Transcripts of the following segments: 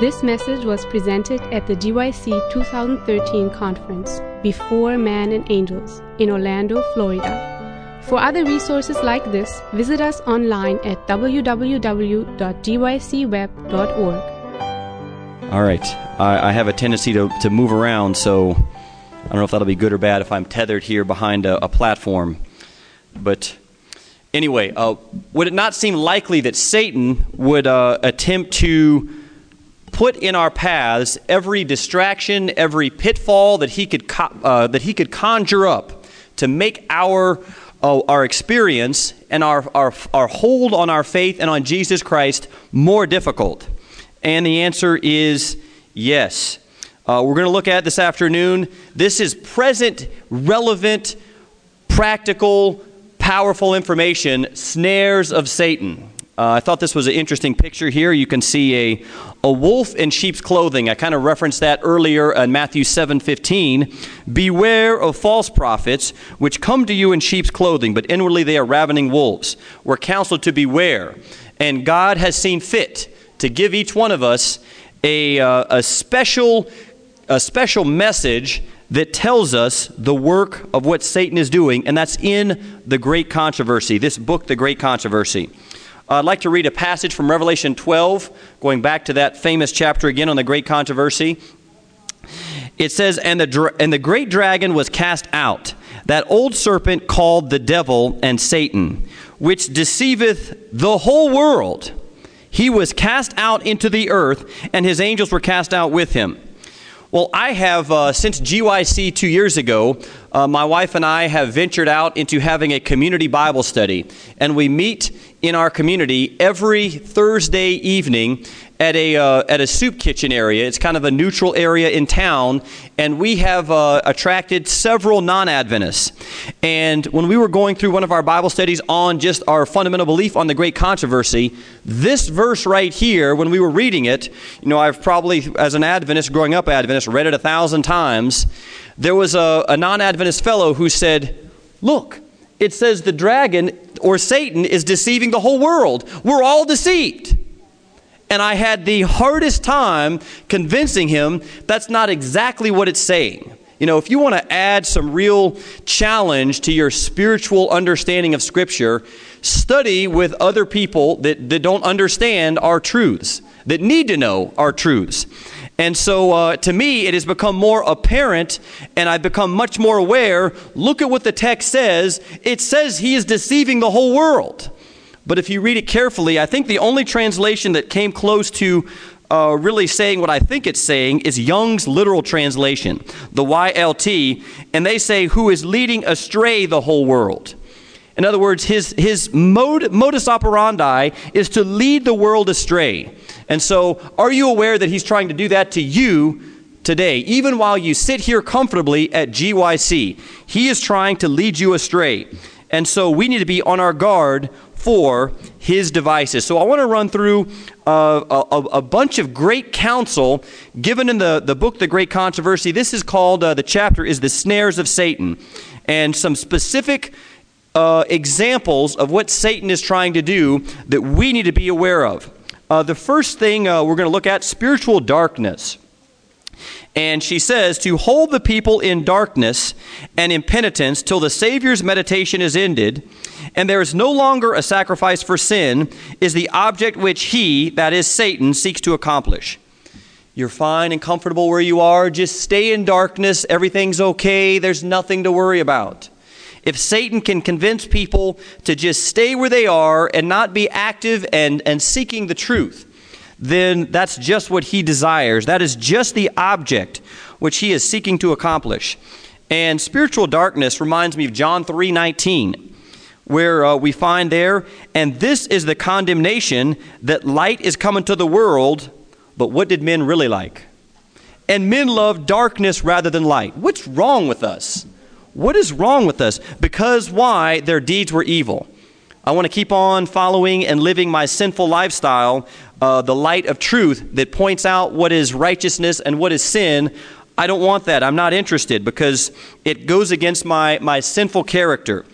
This message was presented at the GYC 2013 conference, Before Man and Angels, in Orlando, Florida. For other resources like this, visit us online at www.gycweb.org. All right. I, I have a tendency to, to move around, so I don't know if that'll be good or bad if I'm tethered here behind a, a platform. But anyway, uh, would it not seem likely that Satan would uh, attempt to put in our paths every distraction, every pitfall that he could co- uh, that he could conjure up to make our uh, our experience and our, our our hold on our faith and on Jesus Christ more difficult? And the answer is yes. Uh, we're going to look at this afternoon. This is present, relevant, practical, powerful information. Snares of Satan. Uh, I thought this was an interesting picture here. You can see a, a wolf in sheep's clothing. I kind of referenced that earlier in Matthew 7:15. Beware of false prophets which come to you in sheep's clothing, but inwardly they are ravening wolves. We're counseled to beware. And God has seen fit to give each one of us a, uh, a special a special message that tells us the work of what Satan is doing, and that's in the Great Controversy, this book, The Great Controversy. Uh, I'd like to read a passage from Revelation 12, going back to that famous chapter again on the Great Controversy. It says, and the, and the great dragon was cast out, that old serpent called the devil and Satan, which deceiveth the whole world. He was cast out into the earth, and his angels were cast out with him. Well, I have, uh, since GYC two years ago, uh, my wife and I have ventured out into having a community Bible study. And we meet in our community every Thursday evening at a, uh, at a soup kitchen area. It's kind of a neutral area in town, and we have uh, attracted several non Adventists. And when we were going through one of our Bible studies on just our fundamental belief on the great controversy, this verse right here, when we were reading it, you know, I've probably, as an Adventist, growing up Adventist, read it a thousand times. There was a, a non Adventist fellow who said, Look, it says the dragon or Satan is deceiving the whole world. We're all deceived. And I had the hardest time convincing him that's not exactly what it's saying. You know, if you want to add some real challenge to your spiritual understanding of Scripture, study with other people that, that don't understand our truths, that need to know our truths. And so uh, to me, it has become more apparent, and I've become much more aware. Look at what the text says. It says he is deceiving the whole world. But if you read it carefully, I think the only translation that came close to uh, really saying what I think it's saying is Young's literal translation, the YLT, and they say, who is leading astray the whole world. In other words, his, his modus operandi is to lead the world astray. And so, are you aware that he's trying to do that to you today, even while you sit here comfortably at GYC? He is trying to lead you astray. And so, we need to be on our guard for his devices. So I want to run through uh, a, a, bunch of great counsel given in the, the book, The Great Controversy. This is called, uh, the chapter is The Snares of Satan, and some specific uh, examples of what Satan is trying to do that we need to be aware of. Uh, the first thing uh, we're going to look at spiritual darkness. And she says, to hold the people in darkness and impenitence till the Savior's mediation is ended, and there is no longer a sacrifice for sin, is the object which he, that is Satan, seeks to accomplish. You're fine and comfortable where you are. Just stay in darkness. Everything's okay. There's nothing to worry about. If Satan can convince people to just stay where they are and not be active and, and seeking the truth, then that's just what he desires. That is just the object which he is seeking to accomplish. And spiritual darkness reminds me of John 3:19, where uh, we find there, and this is the condemnation that light is coming to the world, but what did men really like? And men love darkness rather than light. What's wrong with us? What is wrong with us? Because why? Their deeds were evil. I want to keep on following and living my sinful lifestyle, uh, the light of truth that points out what is righteousness and what is sin. I don't want that. I'm not interested because it goes against my, my sinful character.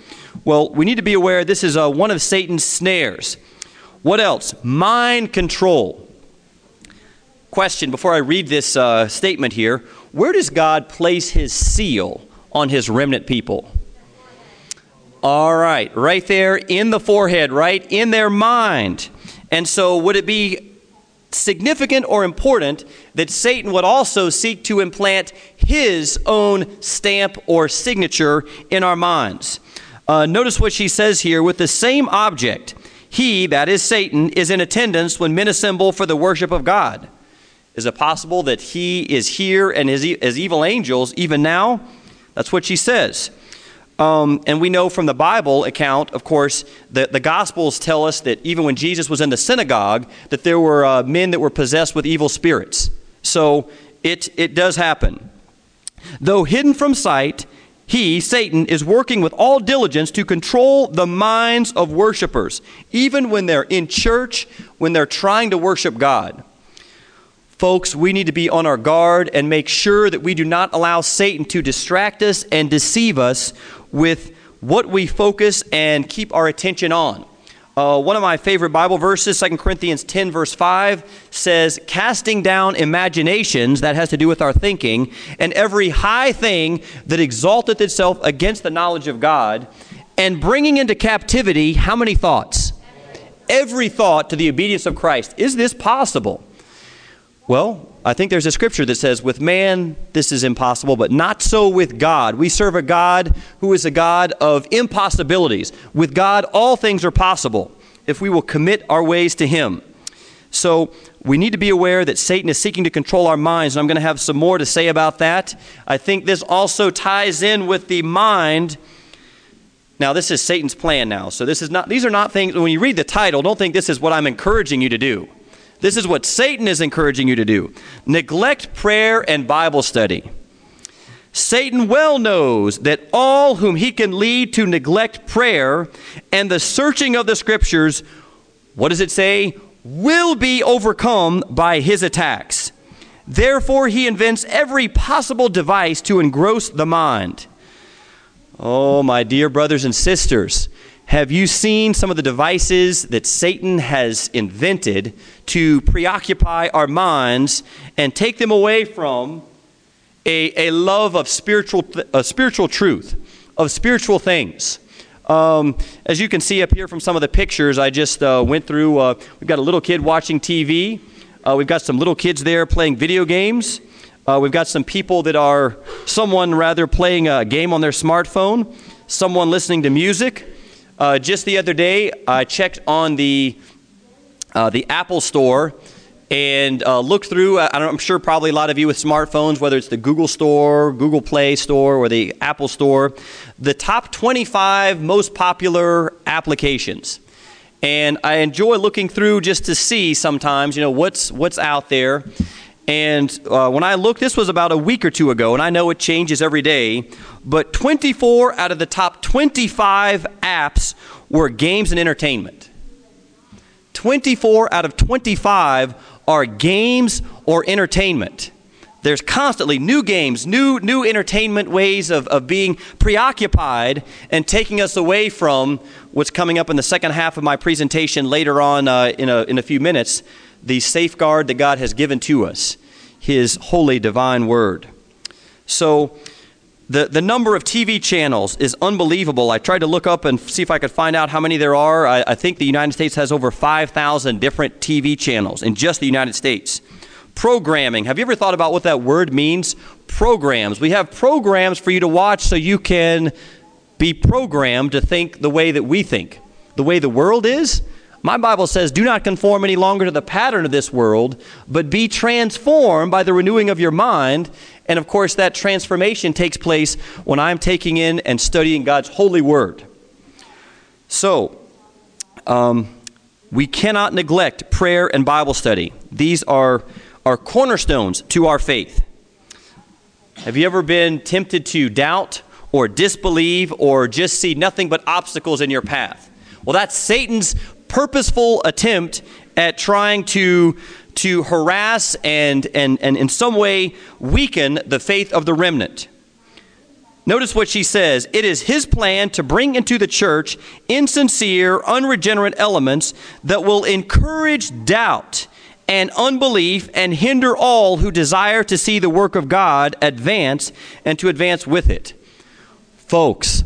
Well, we need to be aware this is uh, one of Satan's snares. What else? Mind control. question before I read this uh, statement here. Where does God place his seal on his remnant people? All right, right there in the forehead, right in their mind. And so, would it be significant or important that Satan would also seek to implant his own stamp or signature in our minds? Uh, notice what she says here with the same object. He, that is Satan, is in attendance when men assemble for the worship of God. Is it possible that he is here and is as evil angels even now? That's what she says. Um, and we know from the Bible account, of course, that the Gospels tell us that even when Jesus was in the synagogue, that there were uh, men that were possessed with evil spirits. So it, it does happen. Though hidden from sight, he, Satan, is working with all diligence to control the minds of worshipers, even when they're in church, when they're trying to worship God. Folks, we need to be on our guard and make sure that we do not allow Satan to distract us and deceive us with what we focus and keep our attention on. Uh, one of my favorite Bible verses, 2 Corinthians 10, verse 5, says, Casting down imaginations, that has to do with our thinking, and every high thing that exalteth itself against the knowledge of God, and bringing into captivity how many thoughts? Every thought to the obedience of Christ. Is this possible? Well, I think there's a scripture that says, with man, this is impossible, but not so with God. We serve a God who is a God of impossibilities. With God, all things are possible if we will commit our ways to Him. So we need to be aware that Satan is seeking to control our minds, and I'm going to have some more to say about that. I think this also ties in with the mind. Now, this is Satan's plan now. So this is not these are not things when you read the title, don't think this is what I'm encouraging you to do. This is what Satan is encouraging you to do neglect prayer and Bible study. Satan well knows that all whom he can lead to neglect prayer and the searching of the scriptures, what does it say? Will be overcome by his attacks. Therefore, he invents every possible device to engross the mind. Oh, my dear brothers and sisters, have you seen some of the devices that Satan has invented to preoccupy our minds and take them away from a, a love of spiritual, spiritual truth, of spiritual things? Um, as you can see up here from some of the pictures I just uh, went through, uh, we've got a little kid watching TV. Uh, we've got some little kids there playing video games. Uh, we've got some people that are, someone rather, playing a game on their smartphone, someone listening to music. Uh, just the other day, I checked on the uh, the Apple Store and uh, looked through. I am sure probably a lot of you with smartphones, whether it's the Google Store, Google Play Store, or the Apple Store, the top 25 most popular applications. And I enjoy looking through just to see sometimes, you know, what's what's out there. And uh, when I looked, this was about a week or two ago, and I know it changes every day, but 24 out of the top 25 apps were games and entertainment. 24 out of 25 are games or entertainment. There's constantly new games, new, new entertainment ways of, of being preoccupied and taking us away from what's coming up in the second half of my presentation later on uh, in, a, in a few minutes the safeguard that God has given to us, His holy divine word. So, the, the number of TV channels is unbelievable. I tried to look up and see if I could find out how many there are. I, I think the United States has over 5,000 different TV channels in just the United States. Programming. Have you ever thought about what that word means? Programs. We have programs for you to watch so you can be programmed to think the way that we think, the way the world is. My Bible says, Do not conform any longer to the pattern of this world, but be transformed by the renewing of your mind. And of course, that transformation takes place when I'm taking in and studying God's holy word. So, um, we cannot neglect prayer and Bible study. These are, are cornerstones to our faith. Have you ever been tempted to doubt or disbelieve or just see nothing but obstacles in your path? Well, that's Satan's purposeful attempt at trying to to harass and, and, and in some way weaken the faith of the remnant. Notice what she says. It is his plan to bring into the church insincere, unregenerate elements that will encourage doubt and unbelief and hinder all who desire to see the work of God advance and to advance with it. Folks,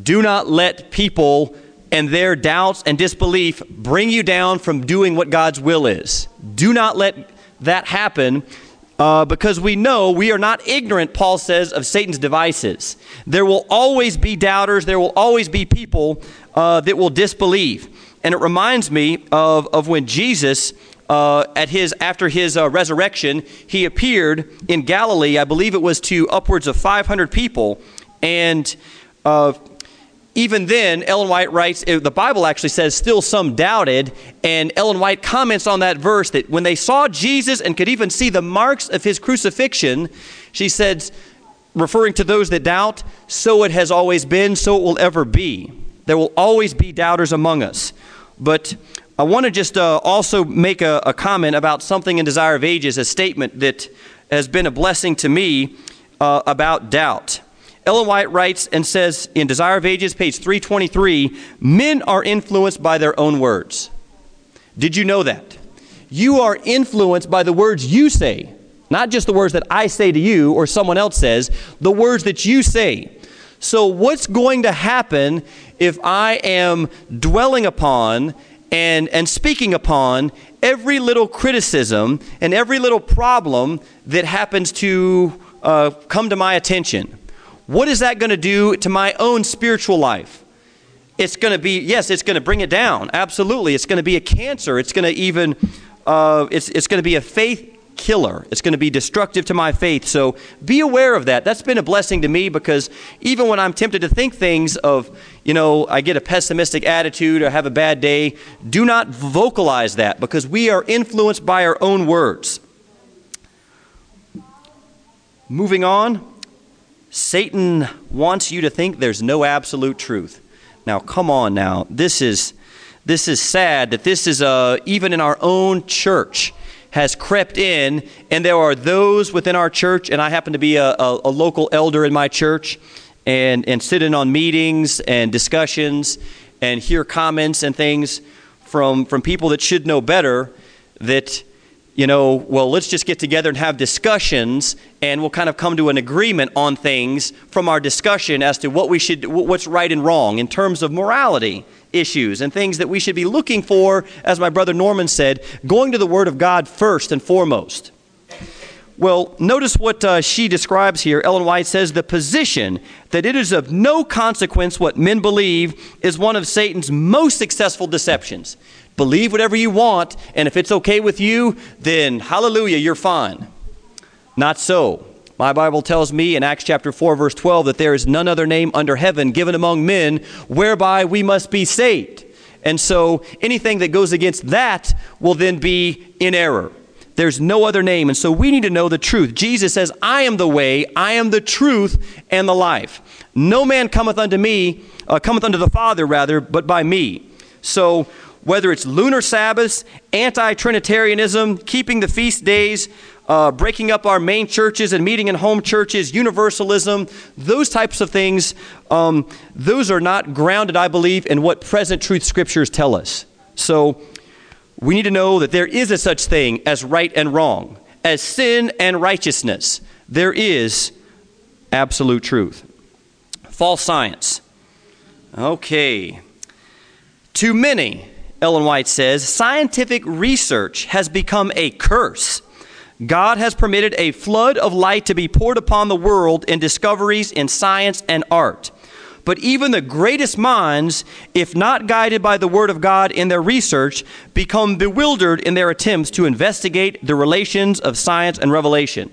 do not let people and their doubts and disbelief bring you down from doing what God's will is. Do not let that happen uh, because we know we are not ignorant, Paul says, of Satan's devices. There will always be doubters, there will always be people uh, that will disbelieve. And it reminds me of, of when Jesus, uh, at his, after his uh, resurrection, he appeared in Galilee, I believe it was to upwards of 500 people. And uh, even then, Ellen White writes, the Bible actually says still some doubted, and Ellen White comments on that verse that when they saw Jesus and could even see the marks of his crucifixion, she said, referring to those that doubt, so it has always been, so it will ever be. There will always be doubters among us. But I want to just uh, also make a, a, comment about something in Desire of Ages, a statement that has been a blessing to me uh, about doubt. Ellen White writes and says in Desire of Ages, page 323, men are influenced by their own words. Did you know that? You are influenced by the words you say, not just the words that I say to you or someone else says, the words that you say. So, what's going to happen if I am dwelling upon and, and speaking upon every little criticism and every little problem that happens to uh, come to my attention? What is that going to do to my own spiritual life? It's going to be, yes, it's going to bring it down. Absolutely. It's going to be a cancer. It's going to even, uh, it's, it's going to be a faith killer. It's going to be destructive to my faith. So be aware of that. That's been a blessing to me because even when I'm tempted to think things of, you know, I get a pessimistic attitude or have a bad day, do not vocalize that because we are influenced by our own words. Moving on. Satan wants you to think there's no absolute truth. Now, come on now. This is, this is sad that this is, uh, even in our own church, has crept in, and there are those within our church, and I happen to be a, a, a local elder in my church, and, and sit in on meetings and discussions and hear comments and things from, from people that should know better that you know, well, let's just get together and have discussions, and we'll kind of come to an agreement on things from our discussion as to what we should, what's right and wrong in terms of morality issues and things that we should be looking for, as my brother Norman said, going to the Word of God first and foremost. Well, notice what uh, she describes here. Ellen White says the position that it is of no consequence what men believe is one of Satan's most successful deceptions. Believe whatever you want, and if it's okay with you, then hallelujah, you're fine. Not so. My Bible tells me in Acts chapter 4, verse 12, that there is none other name under heaven given among men whereby we must be saved. And so anything that goes against that will then be in error. There's no other name. And so we need to know the truth. Jesus says, I am the way, I am the truth, and the life. No man cometh unto me, uh, cometh unto the Father, rather, but by me. So whether it's lunar Sabbaths, anti Trinitarianism, keeping the feast days, uh, breaking up our main churches and meeting in home churches, universalism, those types of things, um, those are not grounded, I believe, in what present truth scriptures tell us. So we need to know that there is a such thing as right and wrong, as sin and righteousness. There is absolute truth. False science. Okay. Too many Ellen White says, scientific research has become a curse. God has permitted a flood of light to be poured upon the world in discoveries in science and art. But even the greatest minds, if not guided by the Word of God in their research, become bewildered in their attempts to investigate the relations of science and revelation.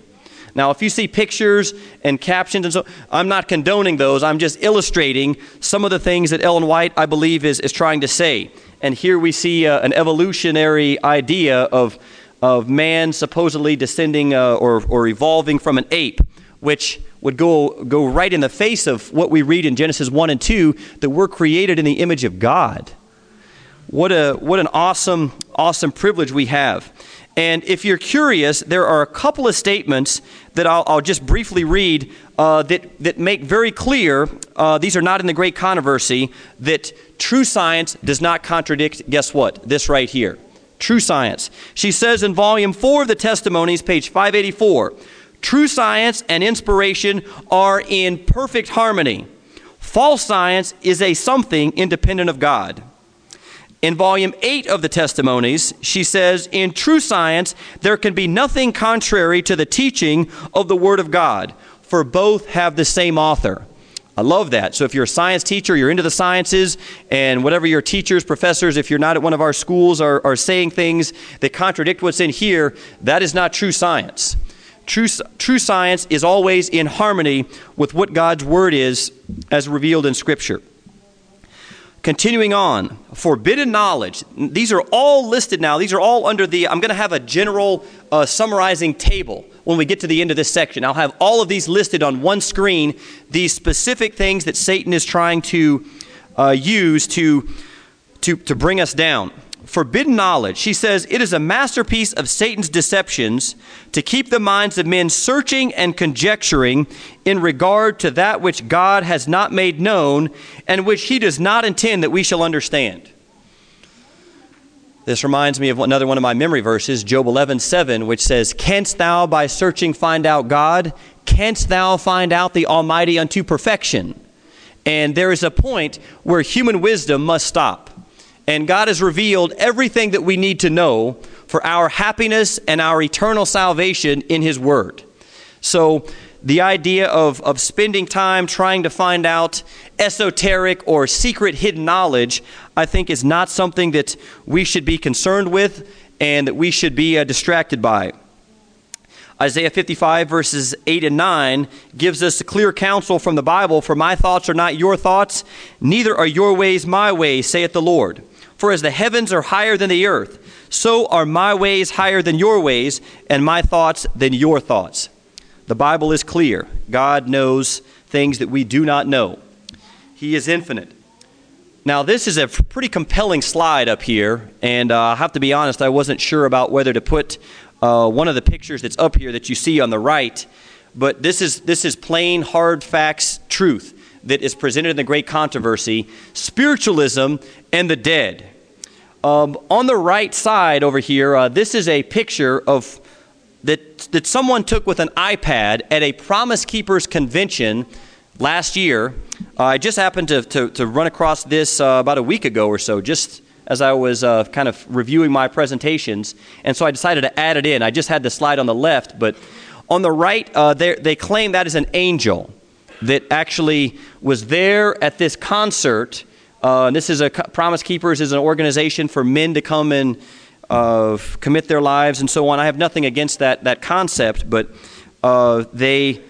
Now, if you see pictures and captions and so, I'm not condoning those. I'm just illustrating some of the things that Ellen White, I believe, is, is trying to say. And here we see uh, an evolutionary idea of, of man supposedly descending uh, or, or evolving from an ape, which would go, go right in the face of what we read in Genesis 1 and 2 that we're created in the image of God. What, a, what an awesome, awesome privilege we have. And if you're curious, there are a couple of statements that I'll, I'll just briefly read uh, that, that make very clear, uh, these are not in the Great Controversy, that true science does not contradict, guess what? This right here. True science. She says in volume 4 of the Testimonies, page 584 True science and inspiration are in perfect harmony. False science is a something independent of God. In volume 8 of the Testimonies, she says, In true science, there can be nothing contrary to the teaching of the Word of God, for both have the same author. I love that. So if you're a science teacher, you're into the sciences, and whatever your teachers, professors, if you're not at one of our schools, are, are saying things that contradict what's in here, that is not true science. True, true science is always in harmony with what God's Word is as revealed in Scripture. Continuing on, forbidden knowledge. These are all listed now. These are all under the, I'm going to have a general uh, summarizing table when we get to the end of this section. I'll have all of these listed on one screen, these specific things that Satan is trying to uh, use to, to, to bring us down forbidden knowledge. She says it is a masterpiece of Satan's deceptions to keep the minds of men searching and conjecturing in regard to that which God has not made known and which he does not intend that we shall understand. This reminds me of another one of my memory verses, Job 11, 7, which says, Canst thou by searching find out God? Canst thou find out the Almighty unto perfection? And there is a point where human wisdom must stop. And God has revealed everything that we need to know for our happiness and our eternal salvation in His Word. So, the idea of, of spending time trying to find out esoteric or secret hidden knowledge, I think, is not something that we should be concerned with and that we should be uh, distracted by. Isaiah 55, verses 8 and 9, gives us a clear counsel from the Bible For my thoughts are not your thoughts, neither are your ways my ways, saith the Lord. For as the heavens are higher than the earth, so are my ways higher than your ways, and my thoughts than your thoughts. The Bible is clear. God knows things that we do not know. He is infinite. Now, this is a pretty compelling slide up here, and uh, I have to be honest, I wasn't sure about whether to put uh, one of the pictures that's up here that you see on the right, but this is, this is plain, hard facts truth that is presented in the great controversy spiritualism and the dead. Um, on the right side over here, uh, this is a picture of that, that someone took with an iPad at a Promise Keepers convention last year. Uh, I just happened to, to, to run across this uh, about a week ago or so, just as I was uh, kind of reviewing my presentations. And so I decided to add it in. I just had the slide on the left, but on the right, uh, they claim that is an angel that actually was there at this concert uh, this is a Promise Keepers is an organization for men to come and uh, commit their lives and so on. I have nothing against that that concept, but uh, they,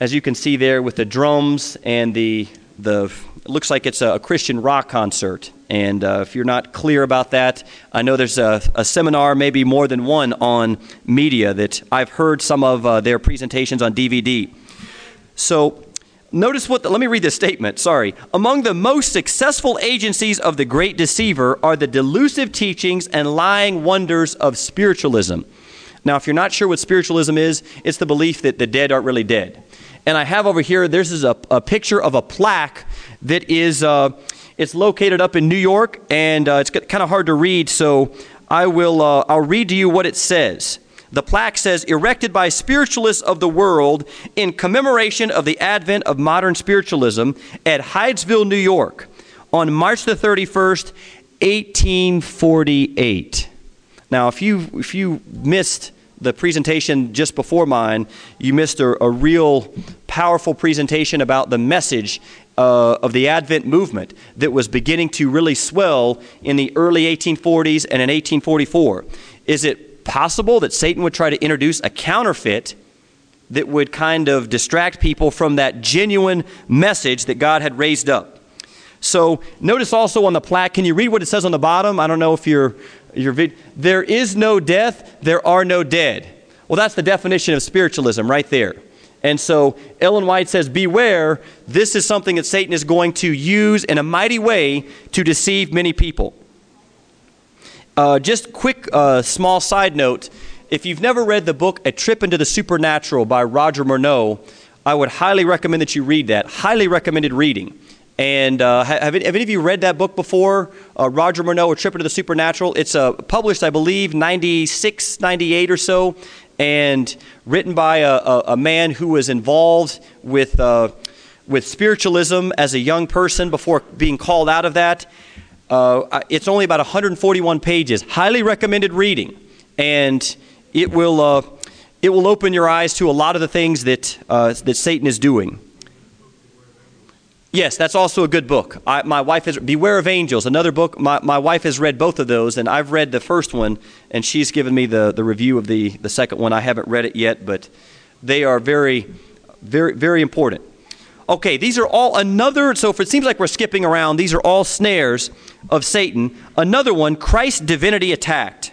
as you can see there, with the drums and the the it looks like it's a, Christian rock concert. And uh, if you're not clear about that, I know there's a, a, seminar, maybe more than one, on media that I've heard some of uh, their presentations on DVD. So Notice what, the, let me read this statement, sorry. Among the most successful agencies of the great deceiver are the delusive teachings and lying wonders of spiritualism. Now, if you're not sure what spiritualism is, it's the belief that the dead aren't really dead. And I have over here, this is a, a picture of a plaque that is, uh, it's located up in New York, and uh, it's kind of hard to read, so I will, uh, I'll read to you what it says. The plaque says, erected by spiritualists of the world in commemoration of the advent of modern spiritualism at Hydesville, New York, on March the 31st, 1848. Now, if you, if you missed the presentation just before mine, you missed a, a real powerful presentation about the message uh, of the Advent movement that was beginning to really swell in the early 1840s and in 1844. Is it possible that Satan would try to introduce a counterfeit that would kind of distract people from that genuine message that God had raised up. So notice also on the plaque, can you read what it says on the bottom? I don't know if you're, you're vid- there is no death, there are no dead. Well, that's the definition of spiritualism right there. And so Ellen White says, Beware, this is something that Satan is going to use in a mighty way to deceive many people. Uh, just quick, uh, small side note. If you've never read the book A Trip into the Supernatural by Roger Morneau, I would highly recommend that you read that. Highly recommended reading. And uh, have, have any of you read that book before? Uh, Roger Morneau, A Trip into the Supernatural. It's uh, published, I believe, 96, 98 or so, and written by a, a, a man who was involved with, uh, with spiritualism as a young person before being called out of that. Uh, it's only about 141 pages. Highly recommended reading. And it will, uh, it will open your eyes to a lot of the things that, that Satan is doing. Yes, that's also a good book. I, my wife has Beware of Angels, another book. My, my wife has read both of those, and I've read the first one, and she's given me the, the review of the, the second one. I haven't read it yet, but they are very, very, very important. Okay, these are all another, so if it seems like we're skipping around, these are all snares of Satan. Another one, Christ's divinity attacked.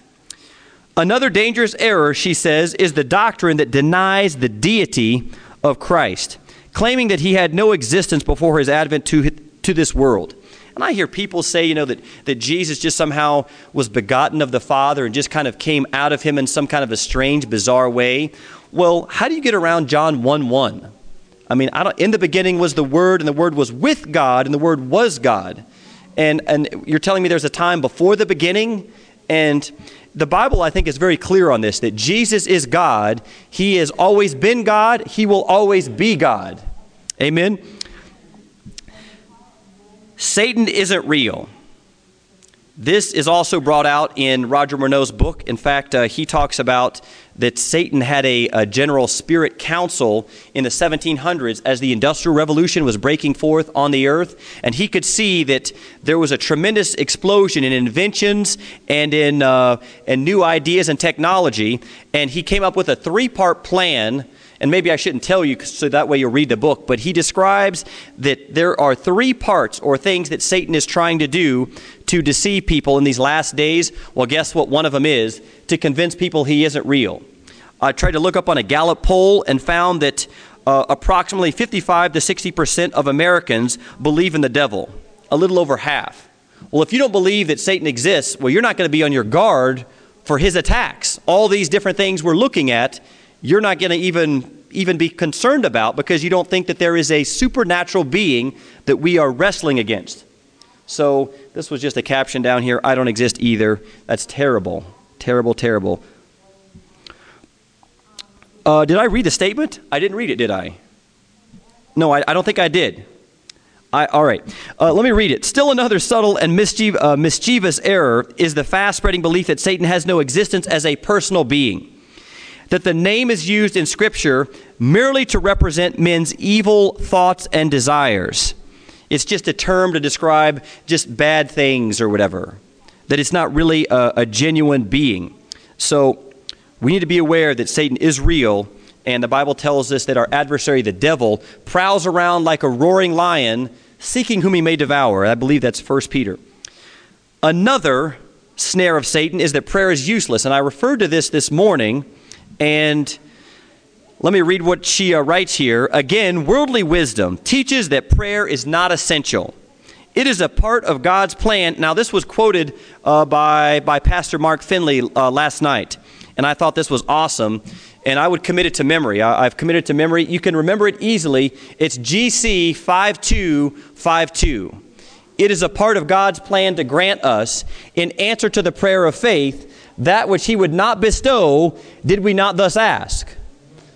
Another dangerous error, she says, is the doctrine that denies the deity of Christ claiming that he had no existence before his advent to, to this world. And I hear people say, you know, that, that Jesus just somehow was begotten of the Father and just kind of came out of him in some kind of a strange, bizarre way. Well, how do you get around John 1 1? I mean, I in the beginning was the Word, and the Word was with God, and the Word was God. And, and you're telling me there's a time before the beginning? And the Bible, I think, is very clear on this that Jesus is God. He has always been God. He will always be God. Amen? Satan isn't real. This is also brought out in Roger Morneau's book. In fact, uh, he talks about that Satan had a, a, general spirit council in the 1700s as the Industrial Revolution was breaking forth on the earth. And he could see that there was a tremendous explosion in inventions and in, uh, and new ideas and technology. And he came up with a three part plan and maybe I shouldn't tell you so that way you'll read the book, but he describes that there are three parts or things that Satan is trying to do to deceive people in these last days. Well, guess what one of them is? To convince people he isn't real. I tried to look up on a Gallup poll and found that uh, approximately 55 to 60 percent of Americans believe in the devil, a little over half. Well, if you don't believe that Satan exists, well, you're not going to be on your guard for his attacks. All these different things we're looking at you're not going to even even be concerned about because you don't think that there is a supernatural being that we are wrestling against. So, this was just a caption down here I don't exist either. That's terrible. Terrible, terrible. Uh, did I read the statement? I didn't read it, did I? No, I, I don't think I did. I, all right. Uh, let me read it. Still another subtle and mischief, uh, mischievous error is the fast spreading belief that Satan has no existence as a personal being that the name is used in Scripture merely to represent men's evil thoughts and desires. It's just a term to describe just bad things or whatever. That it's not really a, a genuine being. So we need to be aware that Satan is real, and the Bible tells us that our adversary, the devil, prowls around like a roaring lion, seeking whom he may devour. I believe that's 1 Peter. Another snare of Satan is that prayer is useless, and I referred to this this morning and let me read what she writes here. Again, worldly wisdom teaches that prayer is not essential. It is a part of God's plan. Now, this was quoted uh, by, by Pastor Mark Finley uh, last night, and I thought this was awesome, and I would commit it to memory. I, have committed to memory. You can remember it easily. It's GC 5252. It is a part of God's plan to grant us, in answer to the prayer of faith, that which he would not bestow, did we not thus ask?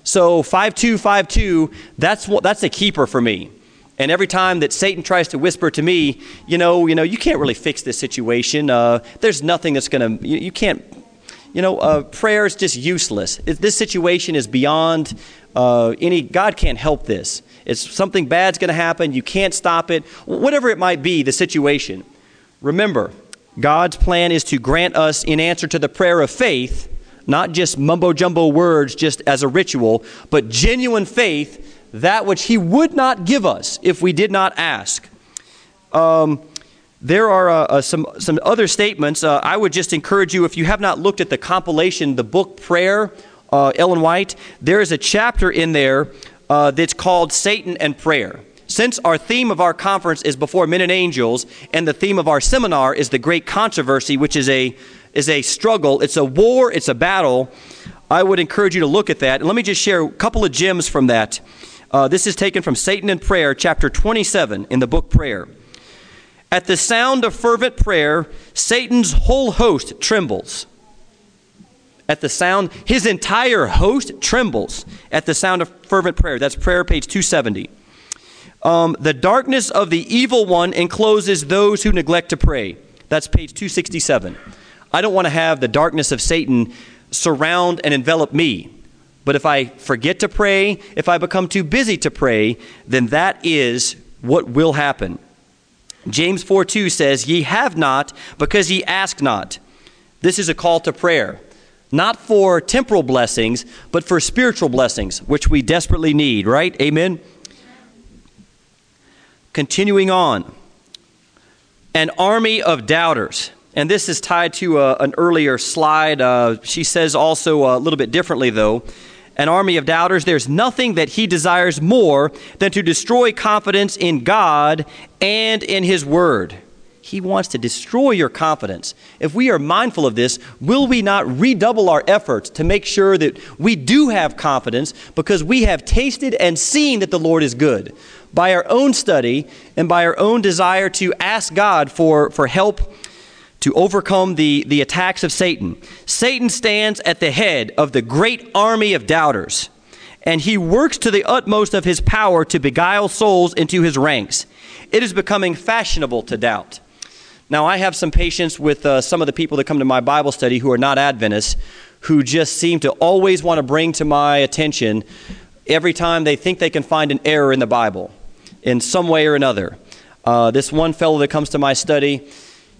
So 5252, that's what that's a keeper for me. And every time that Satan tries to whisper to me, you know, you know, you can't really fix this situation. Uh, there's nothing that's going to, you, you, can't, you know, uh, prayer is just useless. It, this situation is beyond uh, any, God can't help this. It's something bad's going to happen. You can't stop it. Whatever it might be, the situation. Remember, God's plan is to grant us, in answer to the prayer of faith, not just mumbo jumbo words just as a ritual, but genuine faith, that which He would not give us if we did not ask. Um, there are uh, uh, some, some other statements. Uh, I would just encourage you, if you have not looked at the compilation, the book Prayer, uh, Ellen White, there is a chapter in there uh, that's called Satan and Prayer. Since our theme of our conference is before men and angels, and the theme of our seminar is the great controversy, which is a is a struggle, it's a war, it's a battle. I would encourage you to look at that. And let me just share a couple of gems from that. Uh, this is taken from Satan and Prayer, chapter 27 in the book Prayer. At the sound of fervent prayer, Satan's whole host trembles. At the sound, his entire host trembles at the sound of fervent prayer. That's prayer, page 270. Um, the darkness of the evil one encloses those who neglect to pray. That's page 267. I don't want to have the darkness of Satan surround and envelop me. But if I forget to pray, if I become too busy to pray, then that is what will happen. James 4 2 says, Ye have not because ye ask not. This is a call to prayer, not for temporal blessings, but for spiritual blessings, which we desperately need, right? Amen? Continuing on, an army of doubters. And this is tied to uh, an earlier slide. Uh, she says also a little bit differently, though. An army of doubters, there's nothing that he desires more than to destroy confidence in God and in his word. He wants to destroy your confidence. If we are mindful of this, will we not redouble our efforts to make sure that we do have confidence because we have tasted and seen that the Lord is good? By our own study and by our own desire to ask God for, for help to overcome the, the attacks of Satan. Satan stands at the head of the great army of doubters, and he works to the utmost of his power to beguile souls into his ranks. It is becoming fashionable to doubt. Now, I have some patience with uh, some of the people that come to my Bible study who are not Adventists, who just seem to always want to bring to my attention every time they think they can find an error in the Bible in some way or another. Uh, this one fellow that comes to my study,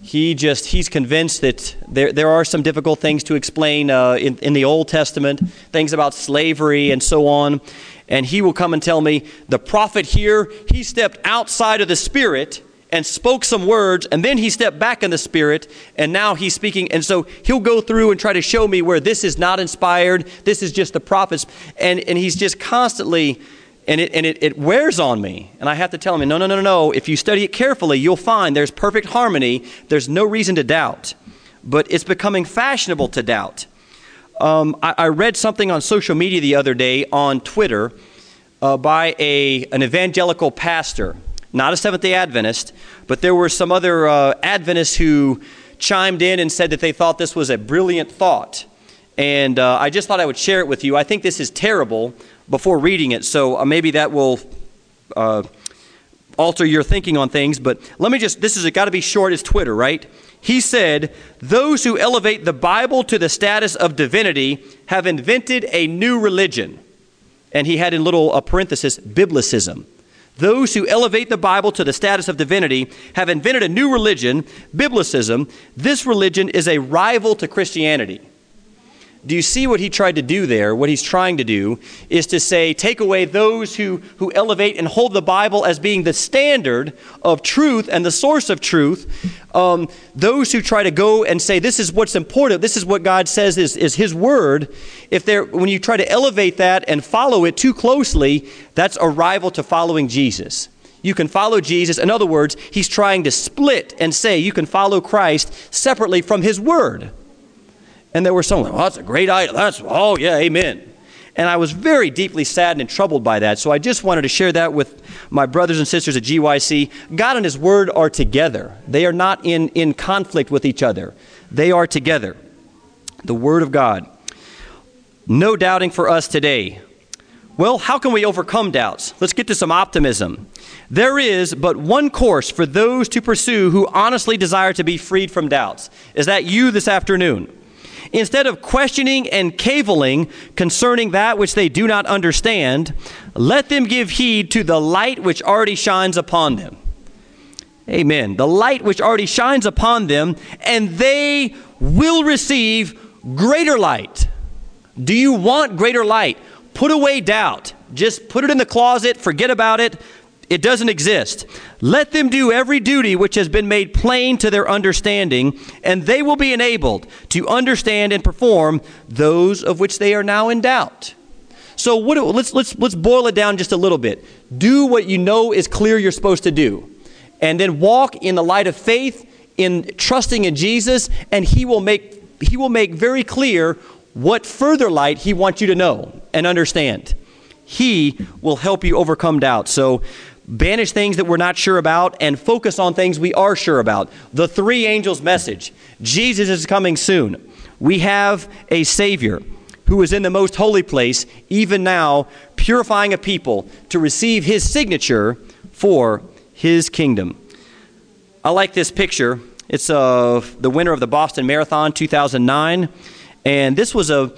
he just he's convinced that there, there are some difficult things to explain uh, in, in the old testament things about slavery and so on. And he will come and tell me the prophet here he stepped outside of the spirit and spoke some words and then he stepped back in the spirit and now he's speaking. And so he'll go through and try to show me where this is not inspired this is just the prophets. And, and he's just constantly and it, and it, it wears on me. And I have to tell him, no, no, no, no. If you study it carefully, you'll find there's perfect harmony. There's no reason to doubt. But it's becoming fashionable to doubt. Um, I, I, read something on social media the other day on Twitter uh, by a, an evangelical pastor, not a Seventh day Adventist, but there were some other uh, Adventists who chimed in and said that they thought this was a brilliant thought. And uh, I just thought I would share it with you. I think this is terrible before reading it, so uh, maybe that will uh, alter your thinking on things. But let me just, this has got to be short as Twitter, right? He said, Those who elevate the Bible to the status of divinity have invented a new religion. And he had in little a parenthesis, biblicism. Those who elevate the Bible to the status of divinity have invented a new religion, biblicism. This religion is a rival to Christianity. Do you see what he tried to do there? What he's trying to do is to say, take away those who, who elevate and hold the Bible as being the standard of truth and the source of truth. Um, those who try to go and say, this is what's important, this is what God says is, is his word. If they're, when you try to elevate that and follow it too closely, that's a rival to following Jesus. You can follow Jesus. In other words, he's trying to split and say you can follow Christ separately from his word. And there were some, oh, that's a great idea. That's, oh, yeah, amen. And I was very deeply saddened and troubled by that. So I just wanted to share that with my brothers and sisters at GYC. God and His Word are together, they are not in, in conflict with each other, they are together. The Word of God. No doubting for us today. Well, how can we overcome doubts? Let's get to some optimism. There is but one course for those to pursue who honestly desire to be freed from doubts. Is that you this afternoon? Instead of questioning and caviling concerning that which they do not understand, let them give heed to the light which already shines upon them. Amen. The light which already shines upon them, and they will receive greater light. Do you want greater light? Put away doubt. Just put it in the closet, forget about it. It doesn't exist. Let them do every duty which has been made plain to their understanding, and they will be enabled to understand and perform those of which they are now in doubt. So what, let's, let's, let's boil it down just a little bit. Do what you know is clear you're supposed to do, and then walk in the light of faith, in trusting in Jesus, and He will make, he will make very clear what further light He wants you to know and understand. He will help you overcome doubt. So, banish things that we're not sure about and focus on things we are sure about. The three angels' message Jesus is coming soon. We have a Savior who is in the most holy place, even now, purifying a people to receive his signature for his kingdom. I like this picture. It's of the winner of the Boston Marathon 2009. And this was a,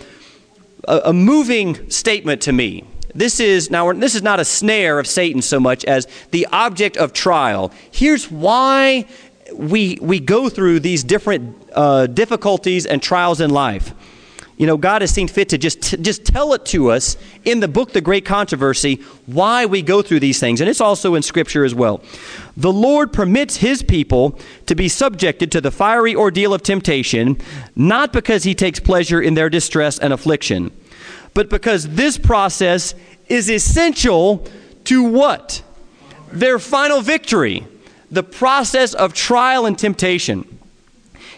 a, a moving statement to me. This is now this is not a snare of Satan so much as the object of trial. Here's why we we go through these different uh, difficulties and trials in life you know, God has seen fit to just, t- just tell it to us in the book, The Great Controversy, why we go through these things. And it's also in Scripture as well. The Lord permits His people to be subjected to the fiery ordeal of temptation, not because He takes pleasure in their distress and affliction, but because this process is essential to what? Their final victory. The process of trial and temptation.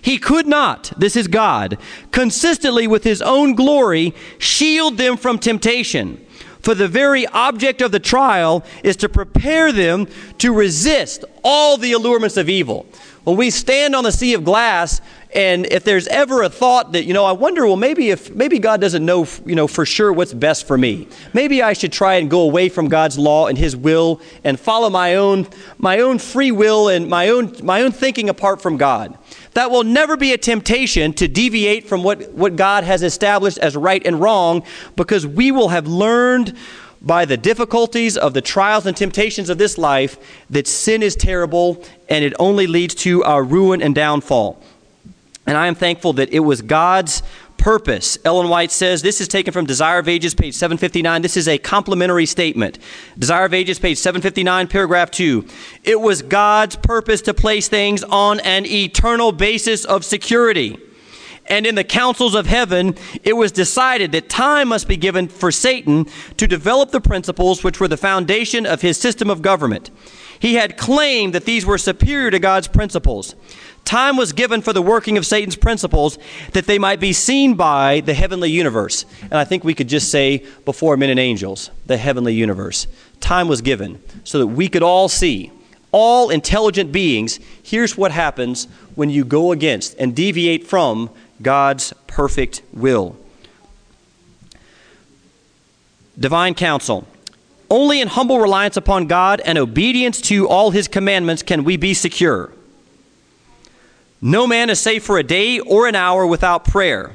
He could not, this is God, consistently with his own glory, shield them from temptation. For the very object of the trial is to prepare them to resist all the allurements of evil. When we stand on the sea of glass, and if there's ever a thought that, you know, I wonder, well, maybe if maybe God doesn't know, you know, for sure what's best for me. Maybe I should try and go away from God's law and His will and follow my own my own free will and my own my own thinking apart from God. That will never be a temptation to deviate from what, what God has established as right and wrong because we will have learned by the difficulties of the trials and temptations of this life that sin is terrible and it only leads to our ruin and downfall. And I am thankful that it was God's purpose. Ellen White says this is taken from Desire of Ages, page 759. This is a complementary statement. Desire of Ages, page 759, paragraph 2. It was God's purpose to place things on an eternal basis of security. And in the councils of heaven, it was decided that time must be given for Satan to develop the principles which were the foundation of his system of government. He had claimed that these were superior to God's principles. Time was given for the working of Satan's principles that they might be seen by the heavenly universe. And I think we could just say before men and angels, the heavenly universe. Time was given so that we could all see, all intelligent beings, here's what happens when you go against and deviate from God's perfect will. Divine counsel. Only in humble reliance upon God and obedience to all his commandments can we be secure. No man is safe for a day or an hour without prayer.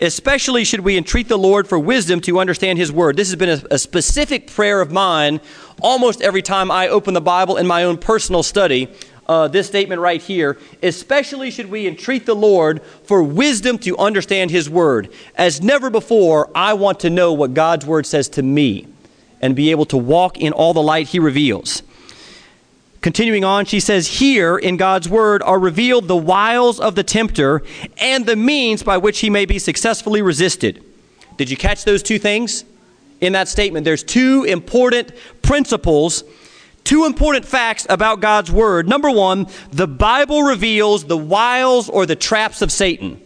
Especially should we entreat the Lord for wisdom to understand His Word. This has been a, a, specific prayer of mine almost every time I open the Bible in my own personal study. Uh, this statement right here. Especially should we entreat the Lord for wisdom to understand His Word. As never before, I want to know what God's Word says to me and be able to walk in all the light He reveals. Continuing on, she says, Here in God's word are revealed the wiles of the tempter and the means by which he may be successfully resisted. Did you catch those two things in that statement? There's two important principles, two important facts about God's word. Number one, the Bible reveals the wiles or the traps of Satan.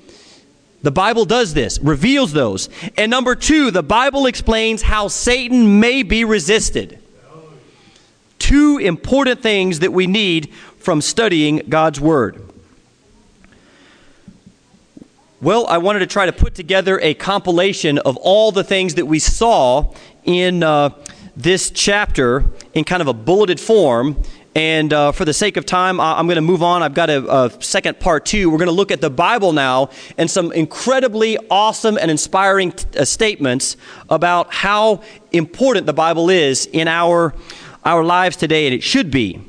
The Bible does this, reveals those. And number two, the Bible explains how Satan may be resisted two important things that we need from studying God's Word. Well, I wanted to try to put together a compilation of all the things that we saw in uh, this chapter in kind of a bulleted form. And uh, for the sake of time, I'm going to move on. I've got a, a second part two. We're going to look at the Bible now and some incredibly awesome and inspiring t- uh, statements about how important the Bible is in our our lives today, and it should be.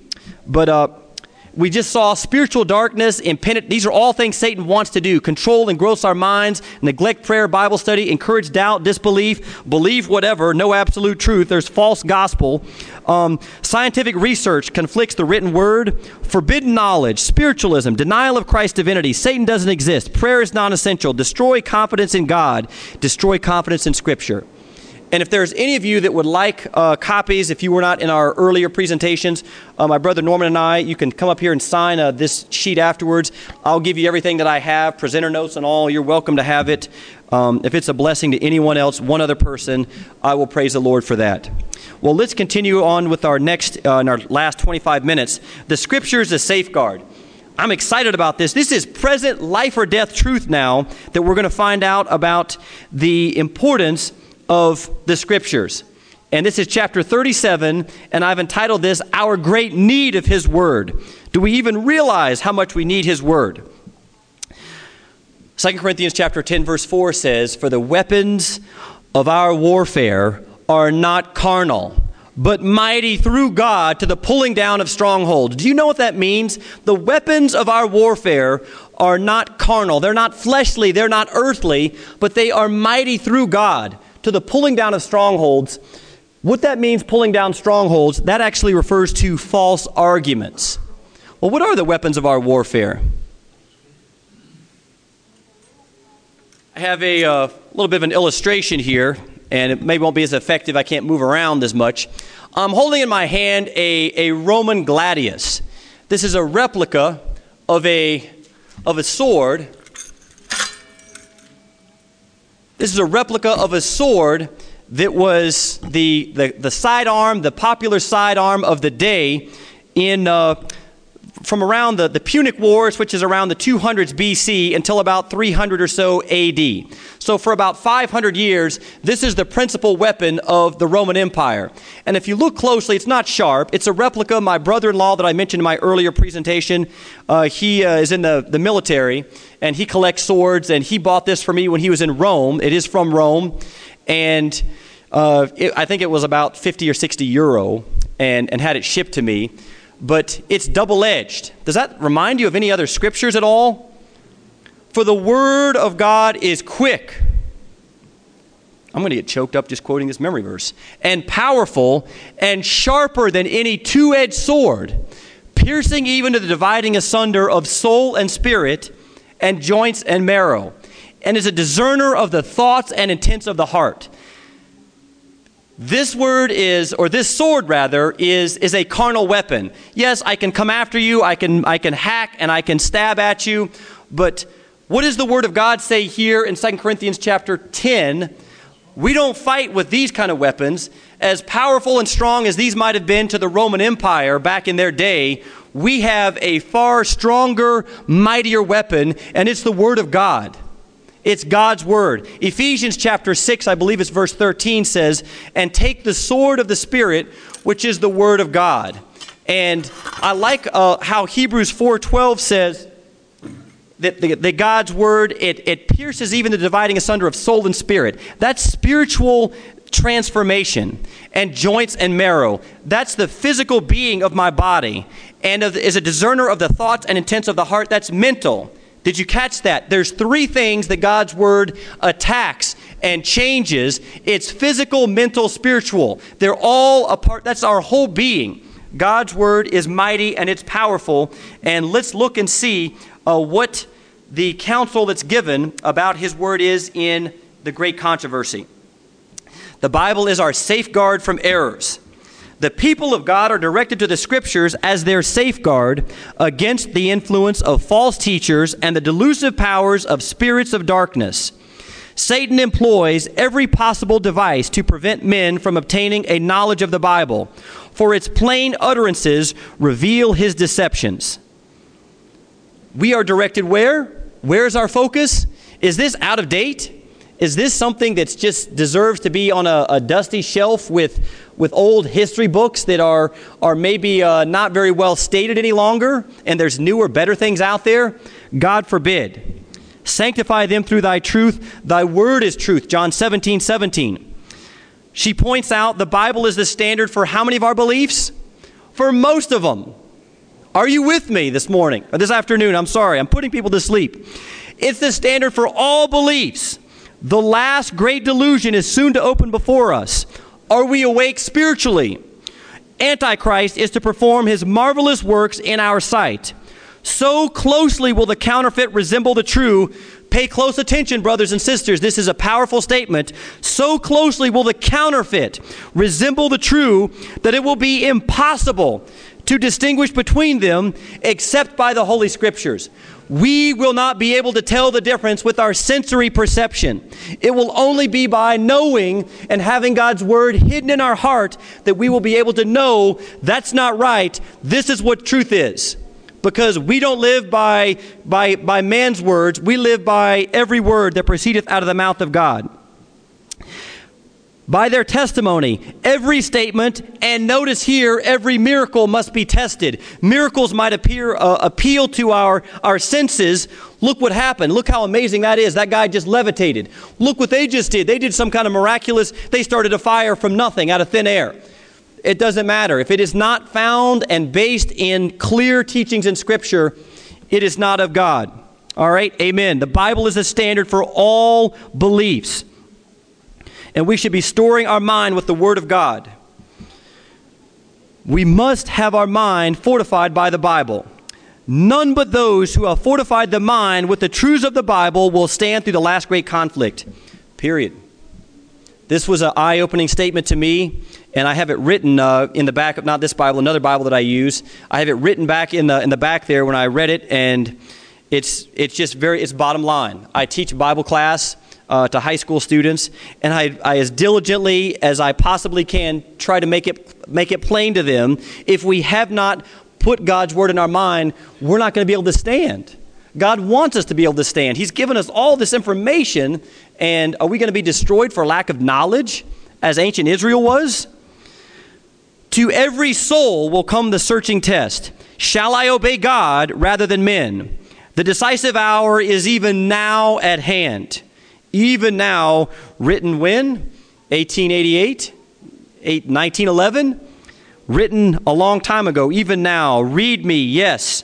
But uh, we just saw spiritual darkness, impenet- these are all things Satan wants to do control, engross our minds, neglect prayer, Bible study, encourage doubt, disbelief, believe whatever, no absolute truth. There's false gospel. Um, scientific research conflicts the written word, forbidden knowledge, spiritualism, denial of Christ's divinity. Satan doesn't exist. Prayer is non essential. Destroy confidence in God, destroy confidence in Scripture. And if there's any of you that would like uh, copies, if you were not in our earlier presentations, uh, my brother Norman and I, you can come up here and sign uh, this sheet afterwards. I'll give you everything that I have, presenter notes and all. You're welcome to have it. Um, if it's a blessing to anyone else, one other person, I will praise the Lord for that. Well, let's continue on with our next, uh, in our last 25 minutes. The Scripture is a safeguard. I'm excited about this. This is present life or death truth now that we're going to find out about the importance of the scriptures. And this is chapter 37, and I've entitled this Our Great Need of His Word. Do we even realize how much we need His Word? 2 Corinthians chapter 10 verse 4 says, "For the weapons of our warfare are not carnal, but mighty through God to the pulling down of strongholds." Do you know what that means? The weapons of our warfare are not carnal. They're not fleshly, they're not earthly, but they are mighty through God to the pulling down of strongholds, what that means, pulling down strongholds, that actually refers to false arguments. Well, what are the weapons of our warfare? I have a uh, little bit of an illustration here, and it maybe won't be as effective. I can't move around as much. I'm holding in my hand a, a Roman gladius. This is a replica of a, of a sword this is a replica of a sword that was the, the, the sidearm, the popular sidearm of the day in, uh, from around the, the Punic Wars, which is around the 200s BC, until about 300 or so AD. So, for about 500 years, this is the principal weapon of the Roman Empire. And if you look closely, it's not sharp. It's a replica. My brother in law, that I mentioned in my earlier presentation, uh, he uh, is in the, the military and he collects swords. And he bought this for me when he was in Rome. It is from Rome. And uh, it, I think it was about 50 or 60 euro and, and had it shipped to me. But it's double edged. Does that remind you of any other scriptures at all? For the word of God is quick. I'm going to get choked up just quoting this memory verse. And powerful and sharper than any two edged sword, piercing even to the dividing asunder of soul and spirit, and joints and marrow, and is a discerner of the thoughts and intents of the heart. This word is, or this sword rather, is, is a carnal weapon. Yes, I can come after you, I can, I can hack, and I can stab at you, but what does the Word of God say here in 2 Corinthians chapter 10? We don't fight with these kind of weapons. As powerful and strong as these might have been to the Roman Empire back in their day, we have a far stronger, mightier weapon, and it's the Word of God. It's God's Word. Ephesians chapter 6, I believe it's verse 13, says, And take the sword of the Spirit, which is the Word of God. And I like uh, how Hebrews 4.12 says, that, the, God's word, it, it pierces even the dividing asunder of soul and spirit. That's spiritual transformation and joints and marrow. That's the physical being of my body. And of, is a discerner of the thoughts and intents of the heart. That's mental. Did you catch that? There's three things that God's word attacks and changes. It's physical, mental, spiritual. They're all a part. That's our whole being. God's word is mighty and it's powerful. And let's look and see uh, what the counsel that's given about his word is in the great controversy. The Bible is our safeguard from errors. The people of God are directed to the scriptures as their safeguard against the influence of false teachers and the delusive powers of spirits of darkness. Satan employs every possible device to prevent men from obtaining a knowledge of the Bible, for its plain utterances reveal his deceptions. We are directed where? Where's our focus? Is this out of date? Is this something that just deserves to be on a, a, dusty shelf with, with old history books that are, are maybe uh, not very well stated any longer and there's newer, better things out there? God forbid. Sanctify them through thy truth. Thy word is truth. John 17, 17. She points out the Bible is the standard for how many of our beliefs? For most of them. Are you with me this morning or this afternoon? I'm sorry, I'm putting people to sleep. It's the standard for all beliefs. The last great delusion is soon to open before us. Are we awake spiritually? Antichrist is to perform his marvelous works in our sight. So closely will the counterfeit resemble the true, Pay close attention, brothers and sisters. This is a powerful statement. So closely will the counterfeit resemble the true that it will be impossible to distinguish between them except by the Holy Scriptures. We will not be able to tell the difference with our sensory perception. It will only be by knowing and having God's Word hidden in our heart that we will be able to know that's not right. This is what truth is. Because we don't live by, by, by man's words, we live by every word that proceedeth out of the mouth of God by their testimony. Every statement, and notice here, every miracle must be tested. Miracles might appear uh, appeal to our, our senses. Look what happened. Look how amazing that is. That guy just levitated. Look what they just did. They did some kind of miraculous, they started a fire from nothing, out of thin air. It doesn't matter. If it is not found and based in clear teachings in Scripture, it is not of God. All right? Amen. The Bible is a standard for all beliefs and we should be storing our mind with the Word of God. We must have our mind fortified by the Bible. None but those who have fortified the mind with the truths of the Bible will stand through the last great conflict. Period. This was an eye opening statement to me, and I have it written uh, in the back of not this Bible, another Bible that I use. I have it written back in the, in the back there when I read it, and it's, it's just very, it's bottom line. I teach Bible class uh, to high school students, and I, I, as diligently as I possibly can, try to make it, make it plain to them. If we have not put God's word in our mind, we're not going to be able to stand. God wants us to be able to stand. He's given us all this information, and are we going to be destroyed for lack of knowledge, as ancient Israel was? To every soul will come the searching test Shall I obey God rather than men? The decisive hour is even now at hand even now, written when? 1888? 1911? Written a long time ago, even now. Read me, yes.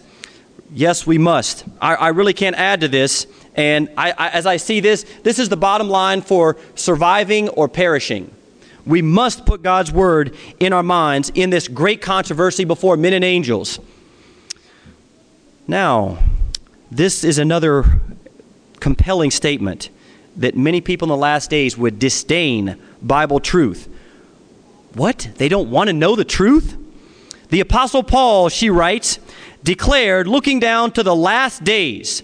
Yes, we must. I, I really can't add to this. And I, I, as I see this, this is the bottom line for surviving or perishing. We must put God's word in our minds in this great controversy before men and angels. Now, this is another compelling statement that many people in the last days would disdain Bible truth. What? They don't want to know the truth? The Apostle Paul, she writes, declared, looking down to the last days,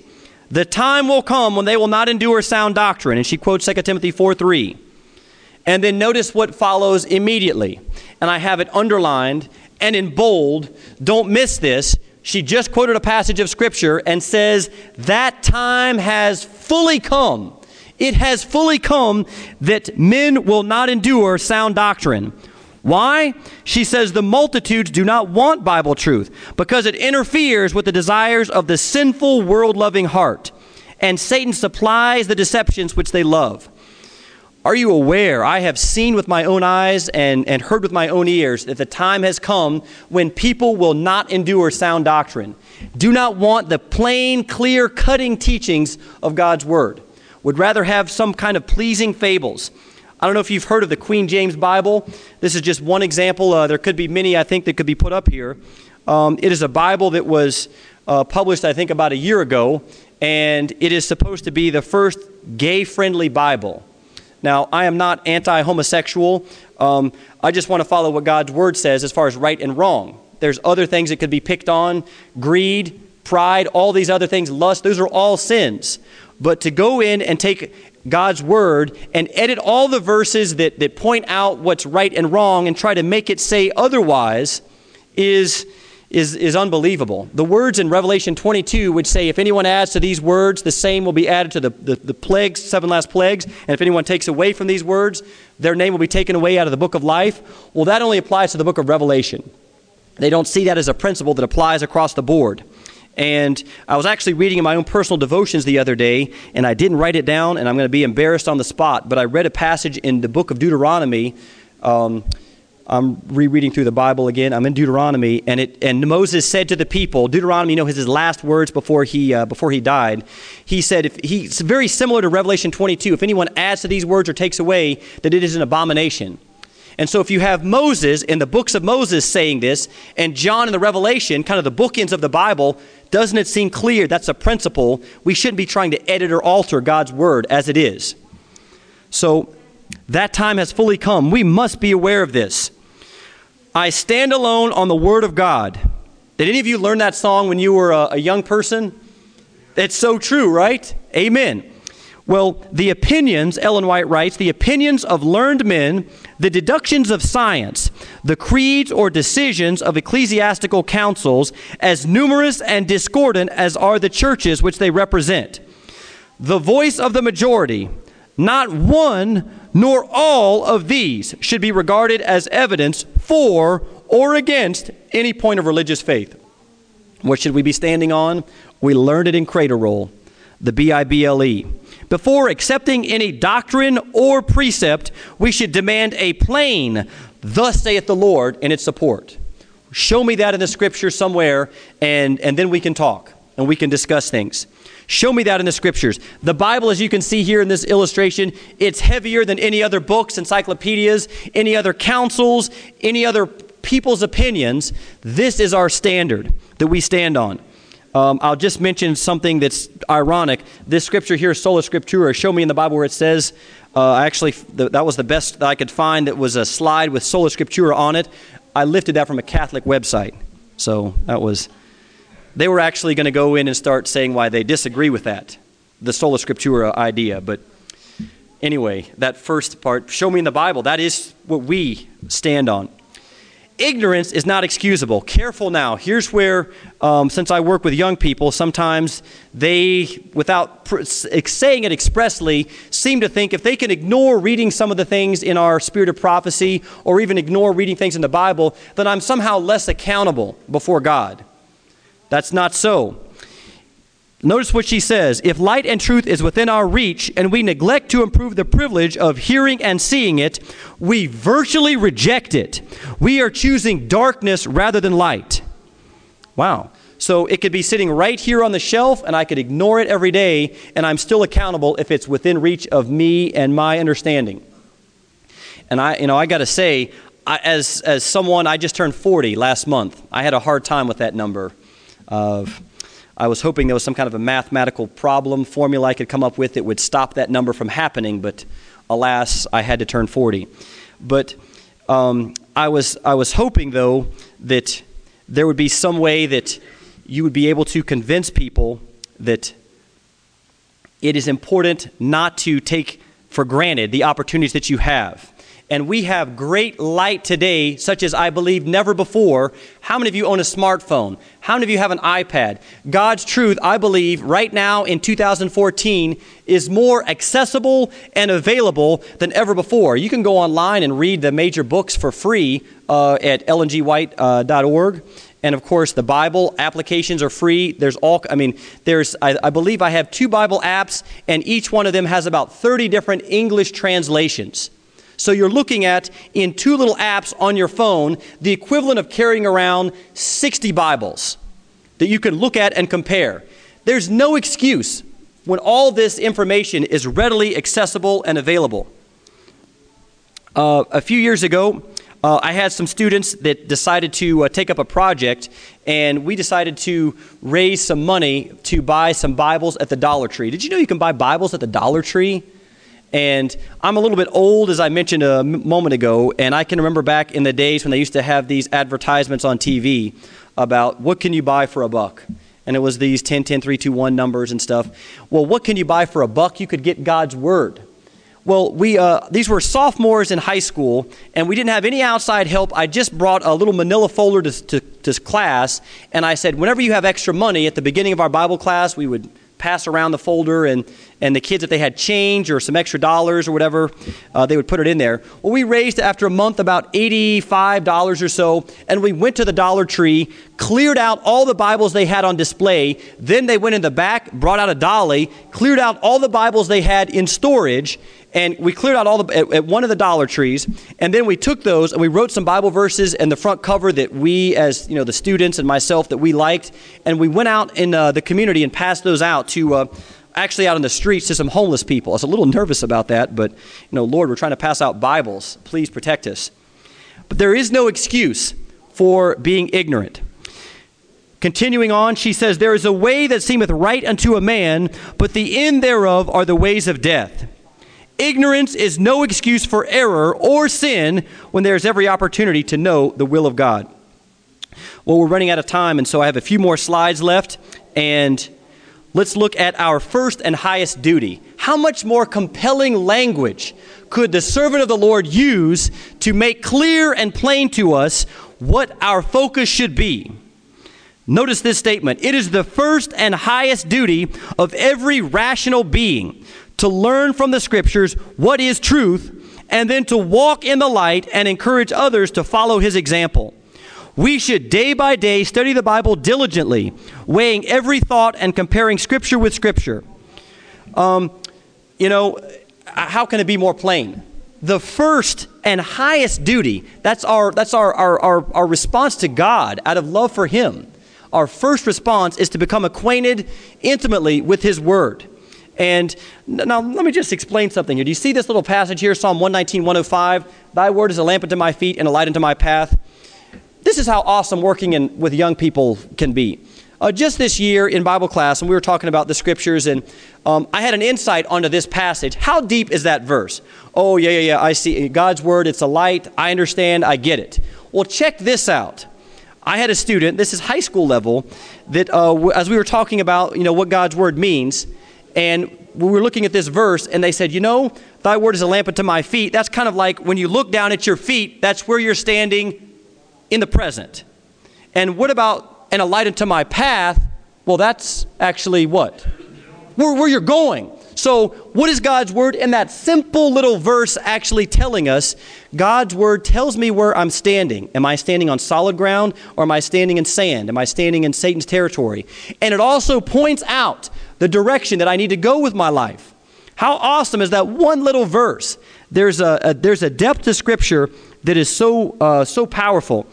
the time will come when they will not endure sound doctrine. And she quotes 2 Timothy 4 3. And then notice what follows immediately. And I have it underlined and in bold. Don't miss this. She just quoted a passage of Scripture and says, That time has fully come it has fully come that men will not endure sound doctrine. Why? She says the multitudes do not want Bible truth because it interferes with the desires of the sinful, world loving heart. And Satan supplies the deceptions which they love. Are you aware? I have seen with my own eyes and, and heard with my own ears that the time has come when people will not endure sound doctrine, do not want the plain, clear, cutting teachings of God's Word would rather have some kind of pleasing fables. I don't know if you've heard of the Queen James Bible. This is just one example. Uh, there could be many, I think, that could be put up here. Um, it is a Bible that was uh, published, I think, about a year ago, and it is supposed to be the first gay friendly Bible. Now, I am not anti homosexual. Um, I just want to follow what God's Word says as far as right and wrong. There's other things that could be picked on greed, pride, all these other things, lust, those are all sins. But to go in and take God's word and edit all the verses that, that point out what's right and wrong and try to make it say otherwise is, is, is unbelievable. The words in Revelation 22 would say, if anyone adds to these words, the same will be added to the, the, the plagues, seven last plagues. And if anyone takes away from these words, their name will be taken away out of the book of life. Well, that only applies to the book of Revelation. They don't see that as a principle that applies across the board. And I was actually reading in my own personal devotions the other day, and I didn't write it down, and I'm going to be embarrassed on the spot, but I read a passage in the book of Deuteronomy. Um, I'm rereading through the Bible again. I'm in Deuteronomy, and it and Moses said to the people, Deuteronomy, you know, his, his last words before he uh, before he died. He said, if he's very similar to Revelation 22. If anyone adds to these words or takes away, that it is an abomination. And so, if you have Moses in the books of Moses saying this, and John in the Revelation, kind of the bookends of the Bible, doesn't it seem clear that's a principle? We shouldn't be trying to edit or alter God's word as it is. So that time has fully come. We must be aware of this. I stand alone on the word of God. Did any of you learn that song when you were a, a young person? It's so true, right? Amen. Well, the opinions, Ellen White writes, the opinions of learned men, the deductions of science, the creeds or decisions of ecclesiastical councils, as numerous and discordant as are the churches which they represent. The voice of the majority, not one nor all of these should be regarded as evidence for or against any point of religious faith. What should we be standing on? We learned it in Cradle Roll, the B I B L E. Before accepting any doctrine or precept, we should demand a plain, thus saith the Lord, in its support. Show me that in the scripture somewhere, and, and then we can talk and we can discuss things. Show me that in the scriptures. The Bible, as you can see here in this illustration, it's heavier than any other books, encyclopedias, any other councils, any other people's opinions. This is our standard that we stand on. Um, I'll just mention something that's ironic. This scripture here, Sola Scriptura, show me in the Bible where it says, uh, actually, th- that was the best that I could find that was a slide with Sola Scriptura on it. I lifted that from a Catholic website. So that was, they were actually going to go in and start saying why they disagree with that, the Sola Scriptura idea. But anyway, that first part, show me in the Bible, that is what we stand on ignorance is not excusable. Careful now. Here's where, um, since I work with young people, sometimes they, without pr- saying it expressly, seem to think if they can ignore reading some of the things in our spirit of prophecy or even ignore reading things in the Bible, then I'm somehow less accountable before God. That's not so. Notice what she says If light and truth is within our reach and we neglect to improve the privilege of hearing and seeing it, we virtually reject it. We are choosing darkness rather than light. Wow. So it could be sitting right here on the shelf and I could ignore it every day and I'm still accountable if it's within reach of me and my understanding. And I, you know, I got to say, I, as, as someone, I just turned 40 last month. I had a hard time with that number of I was hoping there was some kind of a mathematical problem, formula I could come up with that would stop that number from happening, but alas, I had to turn 40. But um, I, was, I was hoping, though, that there would be some way that you would be able to convince people that it is important not to take for granted the opportunities that you have. And we have great light today, such as I believe never before. How many of you own a smartphone? How many of you have an iPad? God's truth, I believe, right now in 2014 is more accessible and available than ever before. You can go online and read the major books for free uh, at ellengwhite.org. Uh, and of course, the Bible applications are free. There's all, I mean, there's, I, I believe I have two Bible apps, and each one of them has about 30 different English translations. So you're looking at, in two little apps on your phone, the equivalent of carrying around 60 Bibles that you can look at and compare. There's no excuse when all this information is readily accessible and available. Uh, a few years ago, uh, I had some students that decided to uh, take up a project, and we decided to raise some money to buy some Bibles at the Dollar Tree. Did you know you can buy Bibles at the Dollar Tree? And I'm a little bit old, as I mentioned a moment ago, and I can remember back in the days when they used to have these advertisements on TV about what can you buy for a buck? And it was these 10, 10, 3, 2, 1 numbers and stuff. Well, what can you buy for a buck? You could get God's Word. Well, we, uh, these were sophomores in high school, and we didn't have any outside help. I just brought a little manila folder to, to, to class, and I said, whenever you have extra money at the beginning of our Bible class, we would pass around the folder, and, and the kids, if they had change or some extra dollars or whatever, uh, they would put it in there. Well, we raised after a month about $85 or so, and we went to the Dollar Tree, cleared out all the Bibles they had on display. Then they went in the back, brought out a dolly, cleared out all the Bibles they had in storage, and we cleared out all the at, at, one of the dollar trees and then we took those and we wrote some bible verses in the front cover that we as you know the students and myself that we liked. And we went out in uh, the community and passed those out to uh, actually out on the streets to some homeless people. I was a little nervous about that but you know lord we're trying to pass out bibles. Please protect us. But there is no excuse for being ignorant. Continuing on, she says, There is a way that seemeth right unto a man, but the end thereof are the ways of death. Ignorance is no excuse for error or sin when there is every opportunity to know the will of God. Well, we're running out of time, and so I have a few more slides left, and let's look at our first and highest duty. How much more compelling language could the servant of the Lord use to make clear and plain to us what our focus should be? Notice this statement it is the first and highest duty of every rational being to learn from the scriptures what is truth and then to walk in the light and encourage others to follow his example. We should day by day study the Bible diligently, weighing every thought and comparing scripture with scripture. Um, you know, how can it be more plain? The first and highest duty, that's our, that's our, our, our, our response to God out of love for Him our first response is to become acquainted intimately with His Word. And now let me just explain something here. Do you see this little passage here, Psalm 119, 105? Thy word is a lamp unto my feet and a light unto my path. This is how awesome working in, with young people can be. Uh, just this year in Bible class, and we were talking about the scriptures, and um, I had an insight onto this passage. How deep is that verse? Oh, yeah, yeah, yeah. I see God's word, it's a light. I understand. I get it. Well, check this out. I had a student, this is high school level, that uh, as we were talking about, you know, what God's word means, and we were looking at this verse, and they said, you know, thy word is a lamp unto my feet. That's kind of like when you look down at your feet, that's where you're standing in the present. And what about, and a light unto my path? Well, that's actually what? Where, where you're going. So, what is God's word in that simple little verse actually telling us? God's word tells me where I'm standing. Am I standing on solid ground or am I standing in sand? Am I standing in Satan's territory? And it also points out the direction that I need to go with my life. How awesome is that one little verse? There's a, a there's a depth to Scripture that is so, uh, so powerful.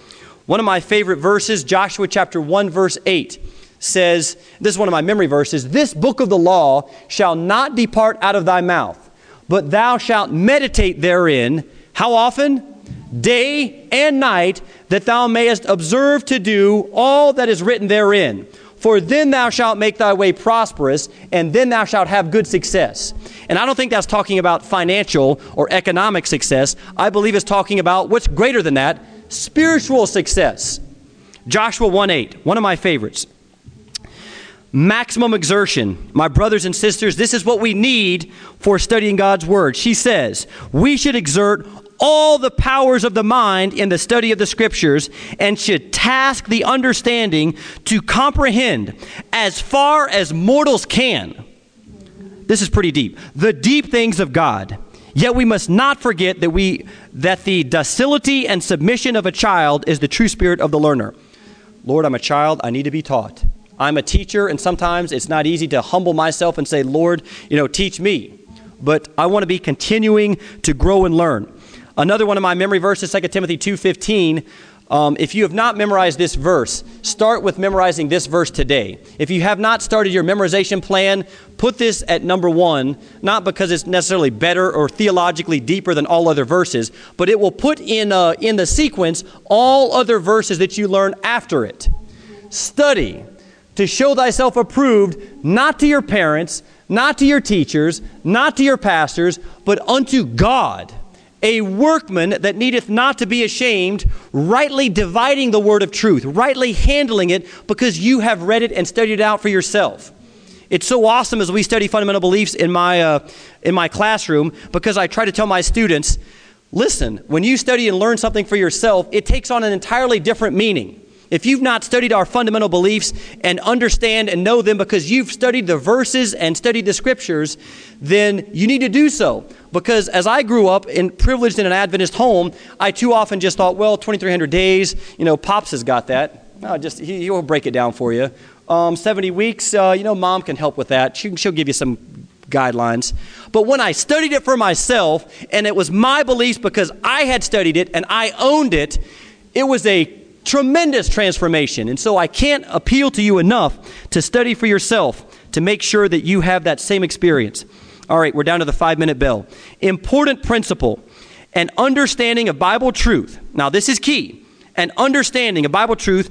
One of my favorite verses, Joshua chapter 1, verse 8 says, This is one of my memory verses This book of the law shall not depart out of thy mouth, but thou shalt meditate therein. How often? Day and night, that thou mayest observe to do all that is written therein. For then thou shalt make thy way prosperous, and then thou shalt have good success. And I don't think that's talking about financial or economic success. I believe it's talking about what's greater than that spiritual success. Joshua 1 8, one of my favorites maximum exertion. My brothers and sisters, this is what we need for studying God's Word. She says, we should exert all the powers of the mind in the study of the Scriptures and should task the understanding to comprehend as far as mortals can. This is pretty deep. The deep things of God. Yet we must not forget that we that the docility and submission of a child is the true spirit of the learner. Lord, I'm a child, I need to be taught. I'm a teacher, and sometimes it's not easy to humble myself and say, Lord, you know, teach me. But I want to be continuing to grow and learn. Another one of my memory verses, 2 Timothy 2.15. Um, if you have not memorized this verse, start with memorizing this verse today. If you have not started your memorization plan, put this at number one, not because it's necessarily better or theologically deeper than all other verses, but it will put in, uh, in the sequence all other verses that you learn after it. Study to show thyself approved, not to your parents, not to your teachers, not to your pastors, but unto God, a workman that needeth not to be ashamed, rightly dividing the word of truth, rightly handling it, because you have read it and studied it out for yourself. It's so awesome as we study fundamental beliefs in my, uh, in my classroom because I try to tell my students listen, when you study and learn something for yourself, it takes on an entirely different meaning. If you've not studied our fundamental beliefs and understand and know them because you've studied the verses and studied the scriptures, then you need to do so. Because as I grew up and privileged in an Adventist home, I too often just thought, well, 2,300 days, you know, Pops has got that. No, just he, will break it down for you. Um, 70 weeks, uh, you know, Mom can help with that. She, she'll give you some guidelines. But when I studied it for myself, and it was my beliefs because I had studied it and I owned it, it was a tremendous transformation. And so I can't appeal to you enough to study for yourself to make sure that you have that same experience. All right, we're down to the five minute bell. Important principle an understanding of Bible truth. Now, this is key. An understanding of Bible truth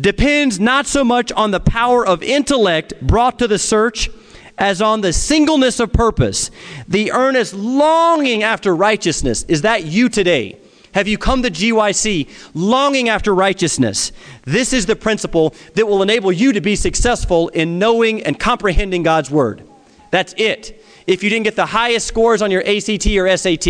depends not so much on the power of intellect brought to the search as on the singleness of purpose, the earnest longing after righteousness. Is that you today? Have you come to GYC longing after righteousness? This is the principle that will enable you to be successful in knowing and comprehending God's Word. That's it. If you didn't get the highest scores on your ACT or SAT,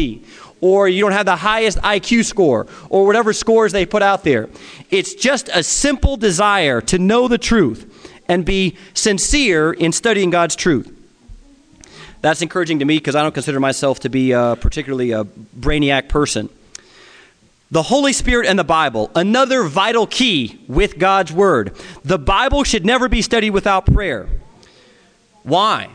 or you don't have the highest IQ score, or whatever scores they put out there, it's just a simple desire to know the truth and be sincere in studying God's truth. That's encouraging to me because I don't consider myself to be a particularly a brainiac person. The Holy Spirit and the Bible, another vital key with God's Word. The Bible should never be studied without prayer. Why?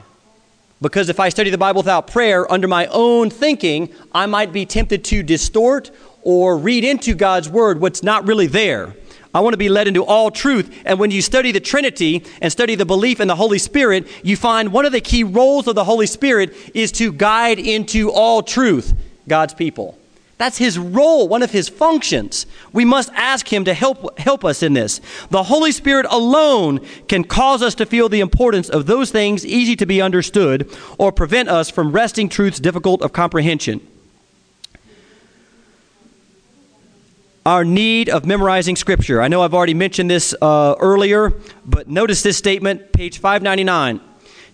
Because if I study the Bible without prayer, under my own thinking, I might be tempted to distort or read into God's Word what's not really there. I want to be led into all truth. And when you study the Trinity and study the belief in the Holy Spirit, you find one of the key roles of the Holy Spirit is to guide into all truth God's people. That's his role, one of his functions. We must ask him to help, help us in this. The Holy Spirit alone can cause us to feel the importance of those things easy to be understood or prevent us from wresting truths difficult of comprehension. Our need of memorizing Scripture. I know I've already mentioned this uh, earlier, but notice this statement, page 599.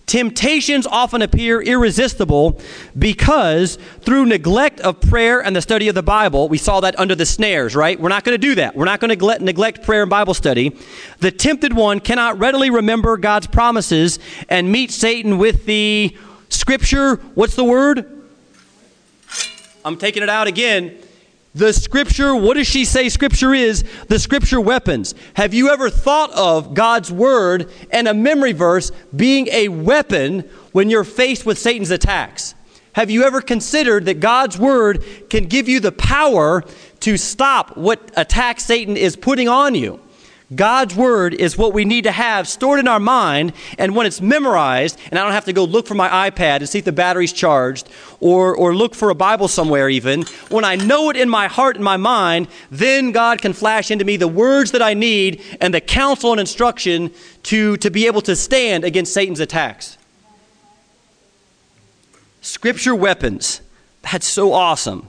Temptations often appear irresistible because through neglect of prayer and the study of the Bible, we saw that under the snares, right? We're not going to do that. We're not going to neglect prayer and Bible study. The tempted one cannot readily remember God's promises and meet Satan with the scripture. What's the word? I'm taking it out again. The scripture, what does she say scripture is? The scripture weapons. Have you ever thought of God's word and a memory verse being a weapon when you're faced with Satan's attacks? Have you ever considered that God's word can give you the power to stop what attack Satan is putting on you? God's word is what we need to have stored in our mind, and when it's memorized, and I don't have to go look for my iPad and see if the battery's charged, or, or look for a Bible somewhere even, when I know it in my heart and my mind, then God can flash into me the words that I need and the counsel and instruction to, to be able to stand against Satan's attacks. Scripture weapons. That's so awesome.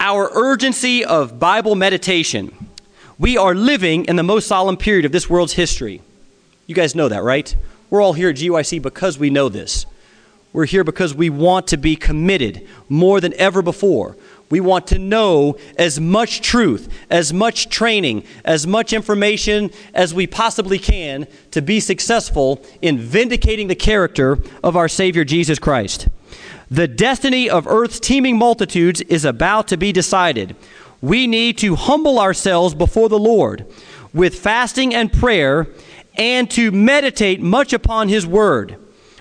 Our urgency of Bible meditation. We are living in the most solemn period of this world's history. You guys know that, right? We're all here at GYC because we know this. We're here because we want to be committed more than ever before. We want to know as much truth, as much training, as much information as we possibly can to be successful in vindicating the character of our Savior Jesus Christ. The destiny of Earth's teeming multitudes is about to be decided. We need to humble ourselves before the Lord with fasting and prayer and to meditate much upon His Word.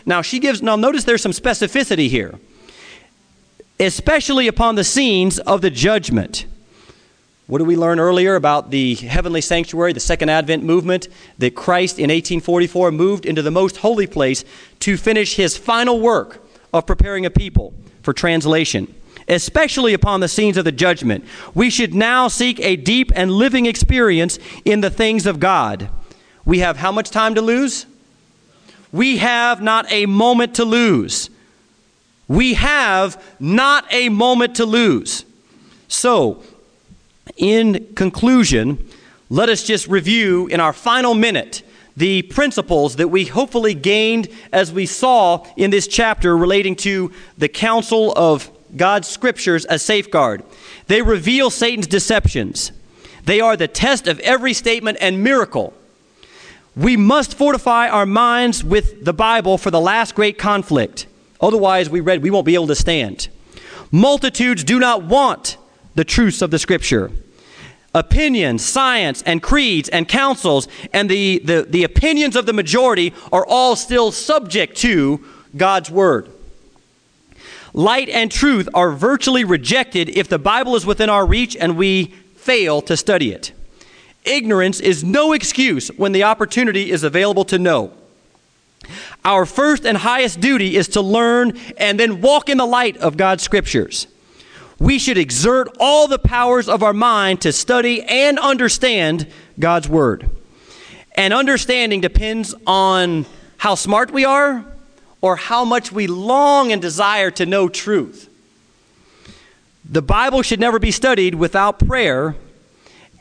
Now, she gives, now notice there's some specificity here, especially upon the scenes of the judgment. What did we learn earlier about the heavenly sanctuary, the Second Advent movement, that Christ in 1844 moved into the most holy place to finish his final work of preparing a people for translation, especially upon the scenes of the judgment. We should now seek a deep and living experience in the things of God. We have how much time to lose? We have not a moment to lose. We have not a moment to lose. So, in conclusion, let us just review in our final minute the principles that we hopefully gained as we saw in this chapter relating to the counsel of God's scriptures as safeguard. They reveal Satan's deceptions. They are the test of every statement and miracle. We must fortify our minds with the Bible for the last great conflict. Otherwise, we read, we won't be able to stand. Multitudes do not want the truths of the Scripture opinions, science, and creeds and councils, and the, the, the opinions of the majority are all still subject to God's Word. Light and truth are virtually rejected if the Bible is within our reach and we fail to study it. Ignorance is no excuse when the opportunity is available to know. Our first and highest duty is to learn and then walk in the light of God's scriptures. We should exert all the powers of our mind to study and understand God's Word. And understanding depends on how smart we are or how much we long and desire to know truth. The Bible should never be studied without prayer,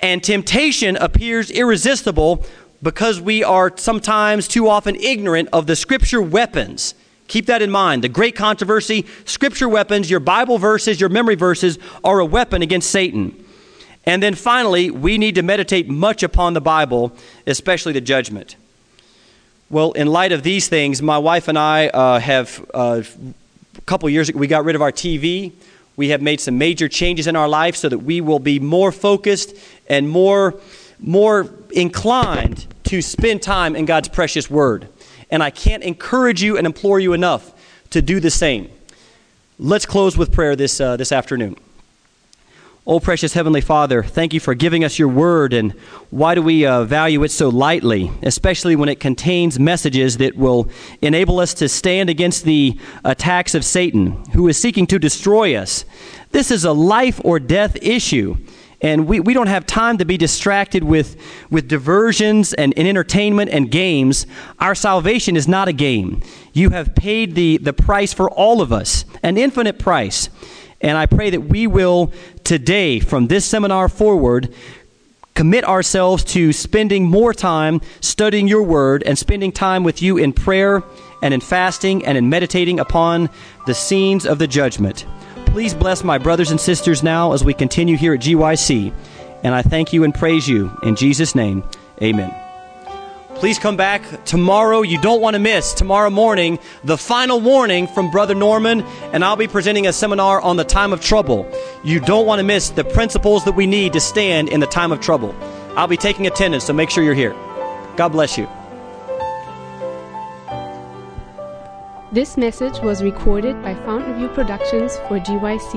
and temptation appears irresistible because we are sometimes too often ignorant of the scripture weapons. Keep that in mind. The great controversy scripture weapons, your Bible verses, your memory verses, are a weapon against Satan. And then finally, we need to meditate much upon the Bible, especially the judgment. Well, in light of these things, my wife and I uh, have, uh, a couple years ago, we got rid of our TV. We have made some major changes in our life so that we will be more focused and more, more inclined to spend time in God's precious Word. And I can't encourage you and implore you enough to do the same. Let's close with prayer this, uh, this afternoon. Oh, precious Heavenly Father, thank you for giving us your word. And why do we uh, value it so lightly, especially when it contains messages that will enable us to stand against the attacks of Satan, who is seeking to destroy us? This is a life or death issue. And we, we don't have time to be distracted with, with diversions and, and entertainment and games. Our salvation is not a game. You have paid the, the price for all of us, an infinite price. And I pray that we will today, from this seminar forward, commit ourselves to spending more time studying your word and spending time with you in prayer and in fasting and in meditating upon the scenes of the judgment. Please bless my brothers and sisters now as we continue here at GYC. And I thank you and praise you. In Jesus' name, amen. Please come back tomorrow. You don't want to miss tomorrow morning the final warning from Brother Norman, and I'll be presenting a seminar on the time of trouble. You don't want to miss the principles that we need to stand in the time of trouble. I'll be taking attendance, so make sure you're here. God bless you. This message was recorded by Fountainview Productions for GYC.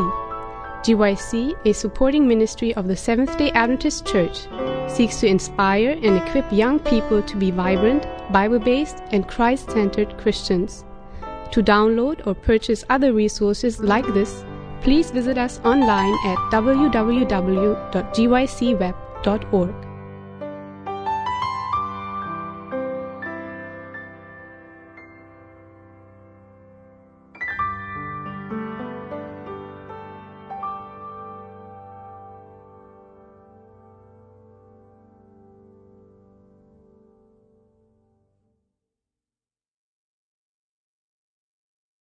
GYC, a supporting ministry of the Seventh day Adventist Church, seeks to inspire and equip young people to be vibrant, Bible based, and Christ centered Christians. To download or purchase other resources like this, please visit us online at www.gycweb.org.